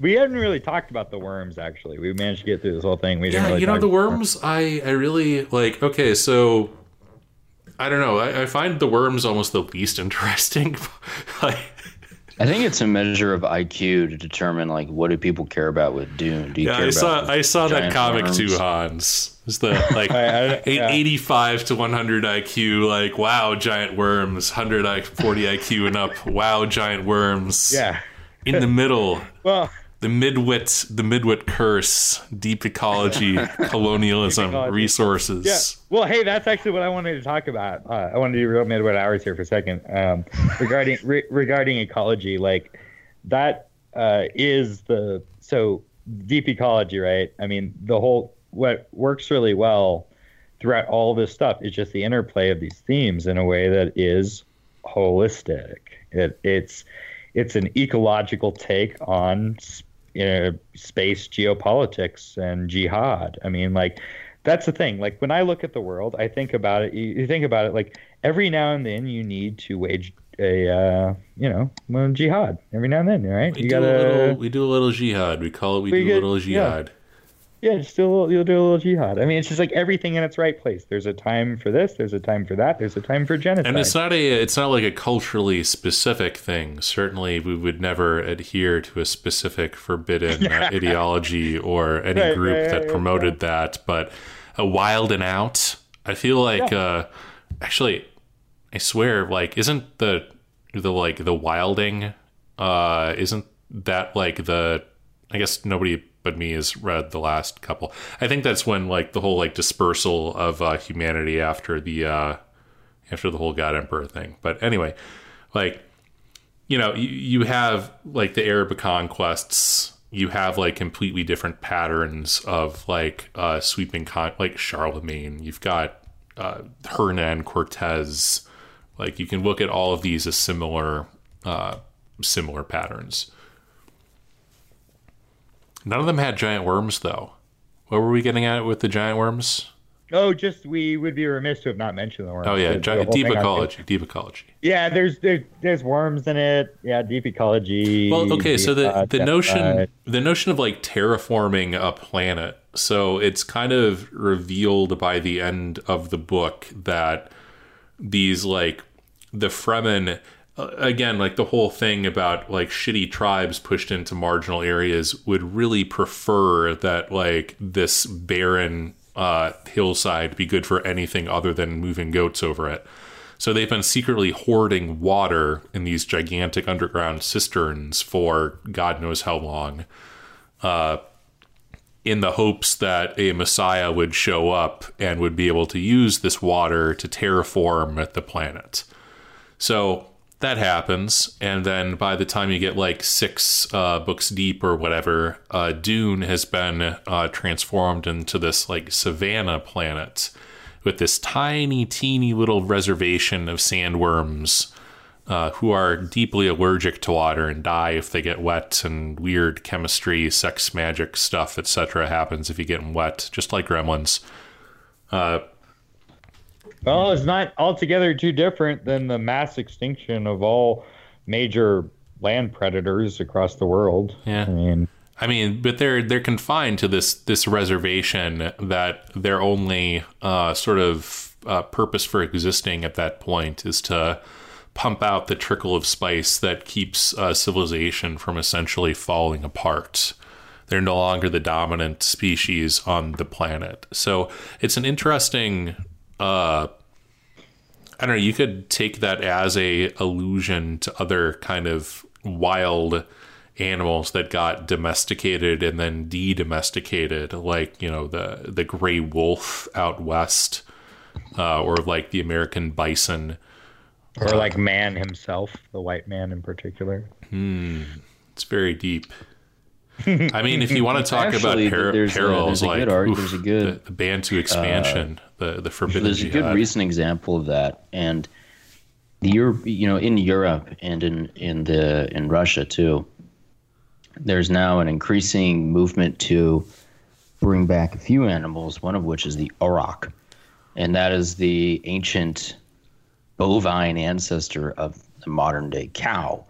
we haven't really talked about the worms. Actually, we managed to get through this whole thing. We didn't yeah, really you know the worms. I I really like. Okay, so I don't know. I, I find the worms almost the least [LAUGHS] interesting. like, I think it's a measure of IQ to determine like what do people care about with Dune. Do you yeah, care I saw about I saw that comic worms? too, Hans. It's the like [LAUGHS] I- I- yeah. 85 to 100 IQ. Like wow, giant worms. 100 I 40 IQ and up. Wow, giant worms. Yeah. In the middle, [LAUGHS] Well, the midwit, the midwit curse, deep ecology, colonialism, [LAUGHS] Deep ecology. resources. Yeah. Well, hey, that's actually what I wanted to talk about. Uh, I wanted to do real midwit hours here for a second. Um, regarding re- regarding ecology, like that uh, is the so deep ecology, right? I mean, the whole what works really well throughout all this stuff is just the interplay of these themes in a way that is holistic. It, it's it's an ecological take on you know, space geopolitics and jihad. I mean, like that's the thing. Like when I look at the world, I think about it. You, you think about it like every now and then you need to wage a uh, you know well, jihad every now and then, right? We you do gotta a little. We do a little jihad. We call it. We, We do a little jihad. yeah, just do a little, you'll do a little jihad. I mean, it's just like everything in its right place. There's a time for this. There's a time for that. There's a time for genocide. And it's not a it's not like a culturally specific thing. Certainly, we would never adhere to a specific forbidden uh, [LAUGHS] ideology or any Right, group right, that right, promoted that. But a wild and out, I feel like uh, actually, I swear, like isn't the the like the wilding uh isn't that like the I guess nobody but me has read the last couple. I think that's when like the whole like dispersal of uh, humanity after the uh after the whole God Emperor thing. But anyway, like you know, you, you have like the Arab conquests. You have like completely different patterns of like uh, sweeping con like Charlemagne. You've got uh, Hernan Cortez. Like you can look at all of these as similar uh, similar patterns. None of them had giant worms though. What were we getting at with the giant worms? Oh, just we would be remiss to have not mentioned the worms. Oh yeah, The- the deep ecology, deep ecology. Yeah, there's there, there's worms in it. Yeah, deep ecology. Well, okay, so the uh, the notion the notion of like terraforming a planet. So it's kind of revealed by the end of the book that these like the Fremen uh, again like the whole thing about like shitty tribes pushed into marginal areas would really prefer that like this barren uh, hillside be good for anything other than moving goats over it. So they've been secretly hoarding water in these gigantic underground cisterns for God knows how long, uh, in the hopes that a Messiah would show up and would be able to use this water to terraform the planet. So that happens, and then by the time you get like six uh, books deep or whatever, uh, Dune has been uh, transformed into this like savannah planet with this tiny, teeny little reservation of sandworms uh, who are deeply allergic to water and die if they get wet, and weird chemistry, sex, magic stuff, etc. happens if you get wet, just like gremlins. Well, it's not altogether too different than the mass extinction of all major land predators across the world. Yeah. I mean, I mean, but they're they're confined to this this reservation that their only uh, sort of uh, purpose for existing at that point is to pump out the trickle of spice that keeps uh, civilization from essentially falling apart. They're no longer the dominant species on the planet, so it's an interesting. Uh, I don't know. You could take that as a allusion to other kind of wild animals that got domesticated and then de-domesticated, like you know the the gray wolf out west, uh, or like the American bison, or like man himself, the white man in particular. Hmm, it's very deep. [LAUGHS] I mean, if you want to talk Actually, about par- there's a- perils there's a like good art- oof, there's a good, the, the Bantu expansion, the the forbidden There's a good recent example of that, and the Europe, you know, in Europe and in in the in Russia too. There's now an increasing movement to bring back a few animals. One of which is the auroch, and that is the ancient bovine ancestor of the modern day cow.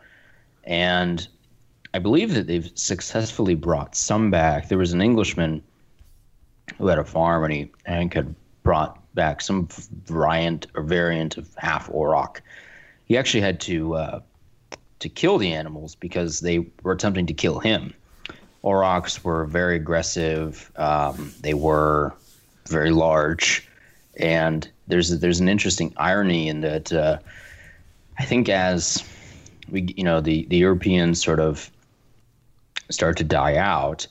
And I believe that they've successfully brought some back. There was an Englishman who had a farm and he had brought back some variant or variant of half auroch. He actually had to uh, to kill the animals because they were attempting to kill him. Aurochs were very aggressive. Um, they were very large, and there's there's an interesting irony in that. Uh, I think as we, you know, the the Europeans sort of start to die out,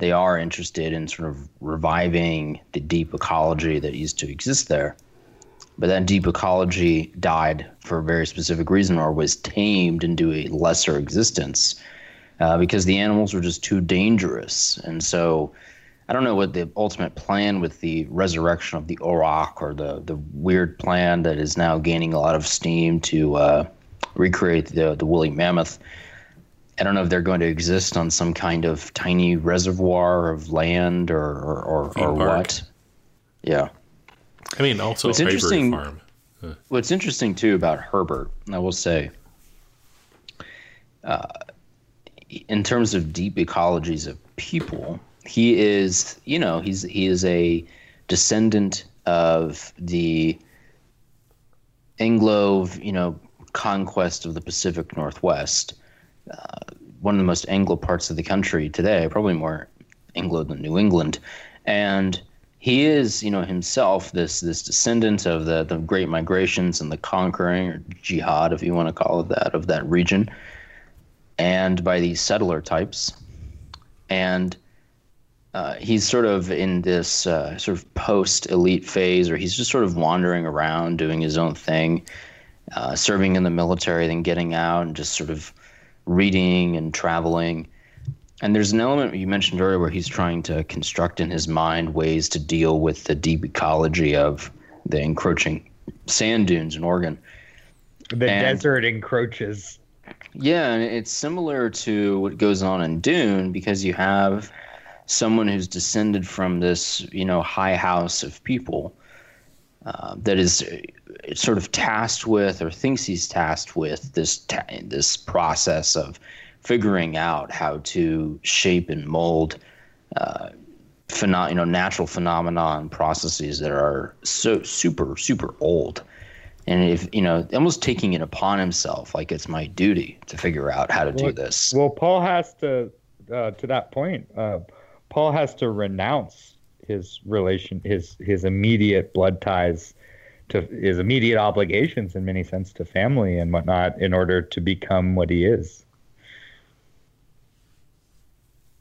they are interested in sort of reviving the deep ecology that used to exist there. But that deep ecology died for a very specific reason or was tamed into a lesser existence uh, because the animals were just too dangerous. And so I don't know what the ultimate plan with the resurrection of the Auroch or the, the weird plan that is now gaining a lot of steam to uh, recreate the, the woolly mammoth. I don't know if they're going to exist on some kind of tiny reservoir of land or, or, or, or what. Yeah. I mean, also what's a interesting, farm. Huh. What's interesting too about Herbert, I will say, uh, in terms of deep ecologies of people, he is, you know, he's he is a descendant of the Anglo, you know, conquest of the Pacific Northwest. Uh, one of the most Anglo parts of the country today, probably more Anglo than New England, and he is, you know, himself this this descendant of the the great migrations and the conquering or jihad, if you want to call it that, of that region, and by these settler types, and uh, he's sort of in this uh, sort of post elite phase, or he's just sort of wandering around doing his own thing, uh, serving in the military, then getting out and just sort of reading and traveling and there's an element you mentioned earlier where he's trying to construct in his mind ways to deal with the deep ecology of the encroaching sand dunes in Oregon. The and, desert encroaches. Yeah, and it's similar to what goes on in Dune because you have someone who's descended from this, you know, high house of people uh, that is sort of tasked with or thinks he's tasked with this ta- this process of figuring out how to shape and mold uh, pheno- you know natural phenomena and processes that are so super super old. And if you know almost taking it upon himself like it's my duty to figure out how to well, do this. well paul has to uh, to that point uh, paul has to renounce his relation his his immediate blood ties to his immediate obligations in many sense to family and whatnot in order to become what he is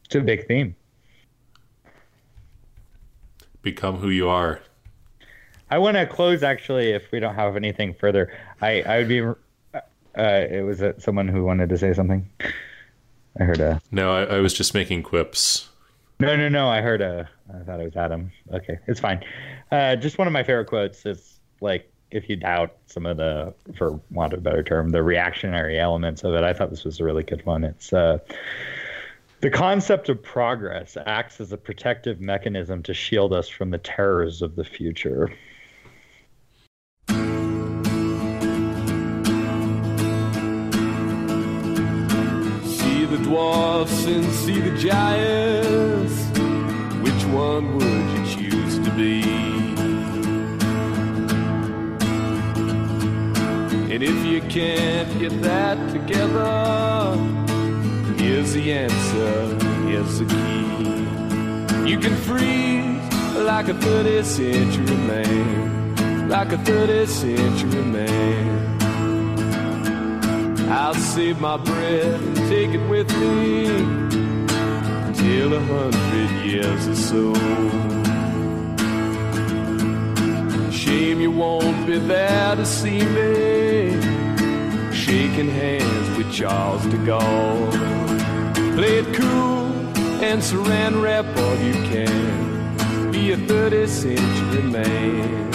it's a big theme. Become who you are. I want to close actually. If we don't have anything further, I I would be. Uh, it was uh, someone who wanted to say something. I heard a. No, I, I was just making quips. No, no, no. I heard a. I thought it was Adam. Okay, it's fine. Uh, just one of my favorite quotes is like, if you doubt some of the, for want of a better term, the reactionary elements of it, I thought this was a really good one. It's uh, the concept of progress acts as a protective mechanism to shield us from the terrors of the future. Dwarfs and see the giants. Which one would you choose to be? And if you can't get that together, Here's the answer, here's the key. You can freeze like a 30th century man, like a 30th century man. I'll save my bread and take it with me till a hundred years or so. Shame you won't be there to see me shaking hands with Charles de Gaulle. Play it cool and saran wrap all you can. Be a 30th century man.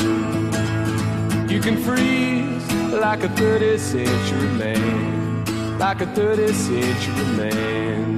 You can freeze like a 30th century man. Like a 30th century man.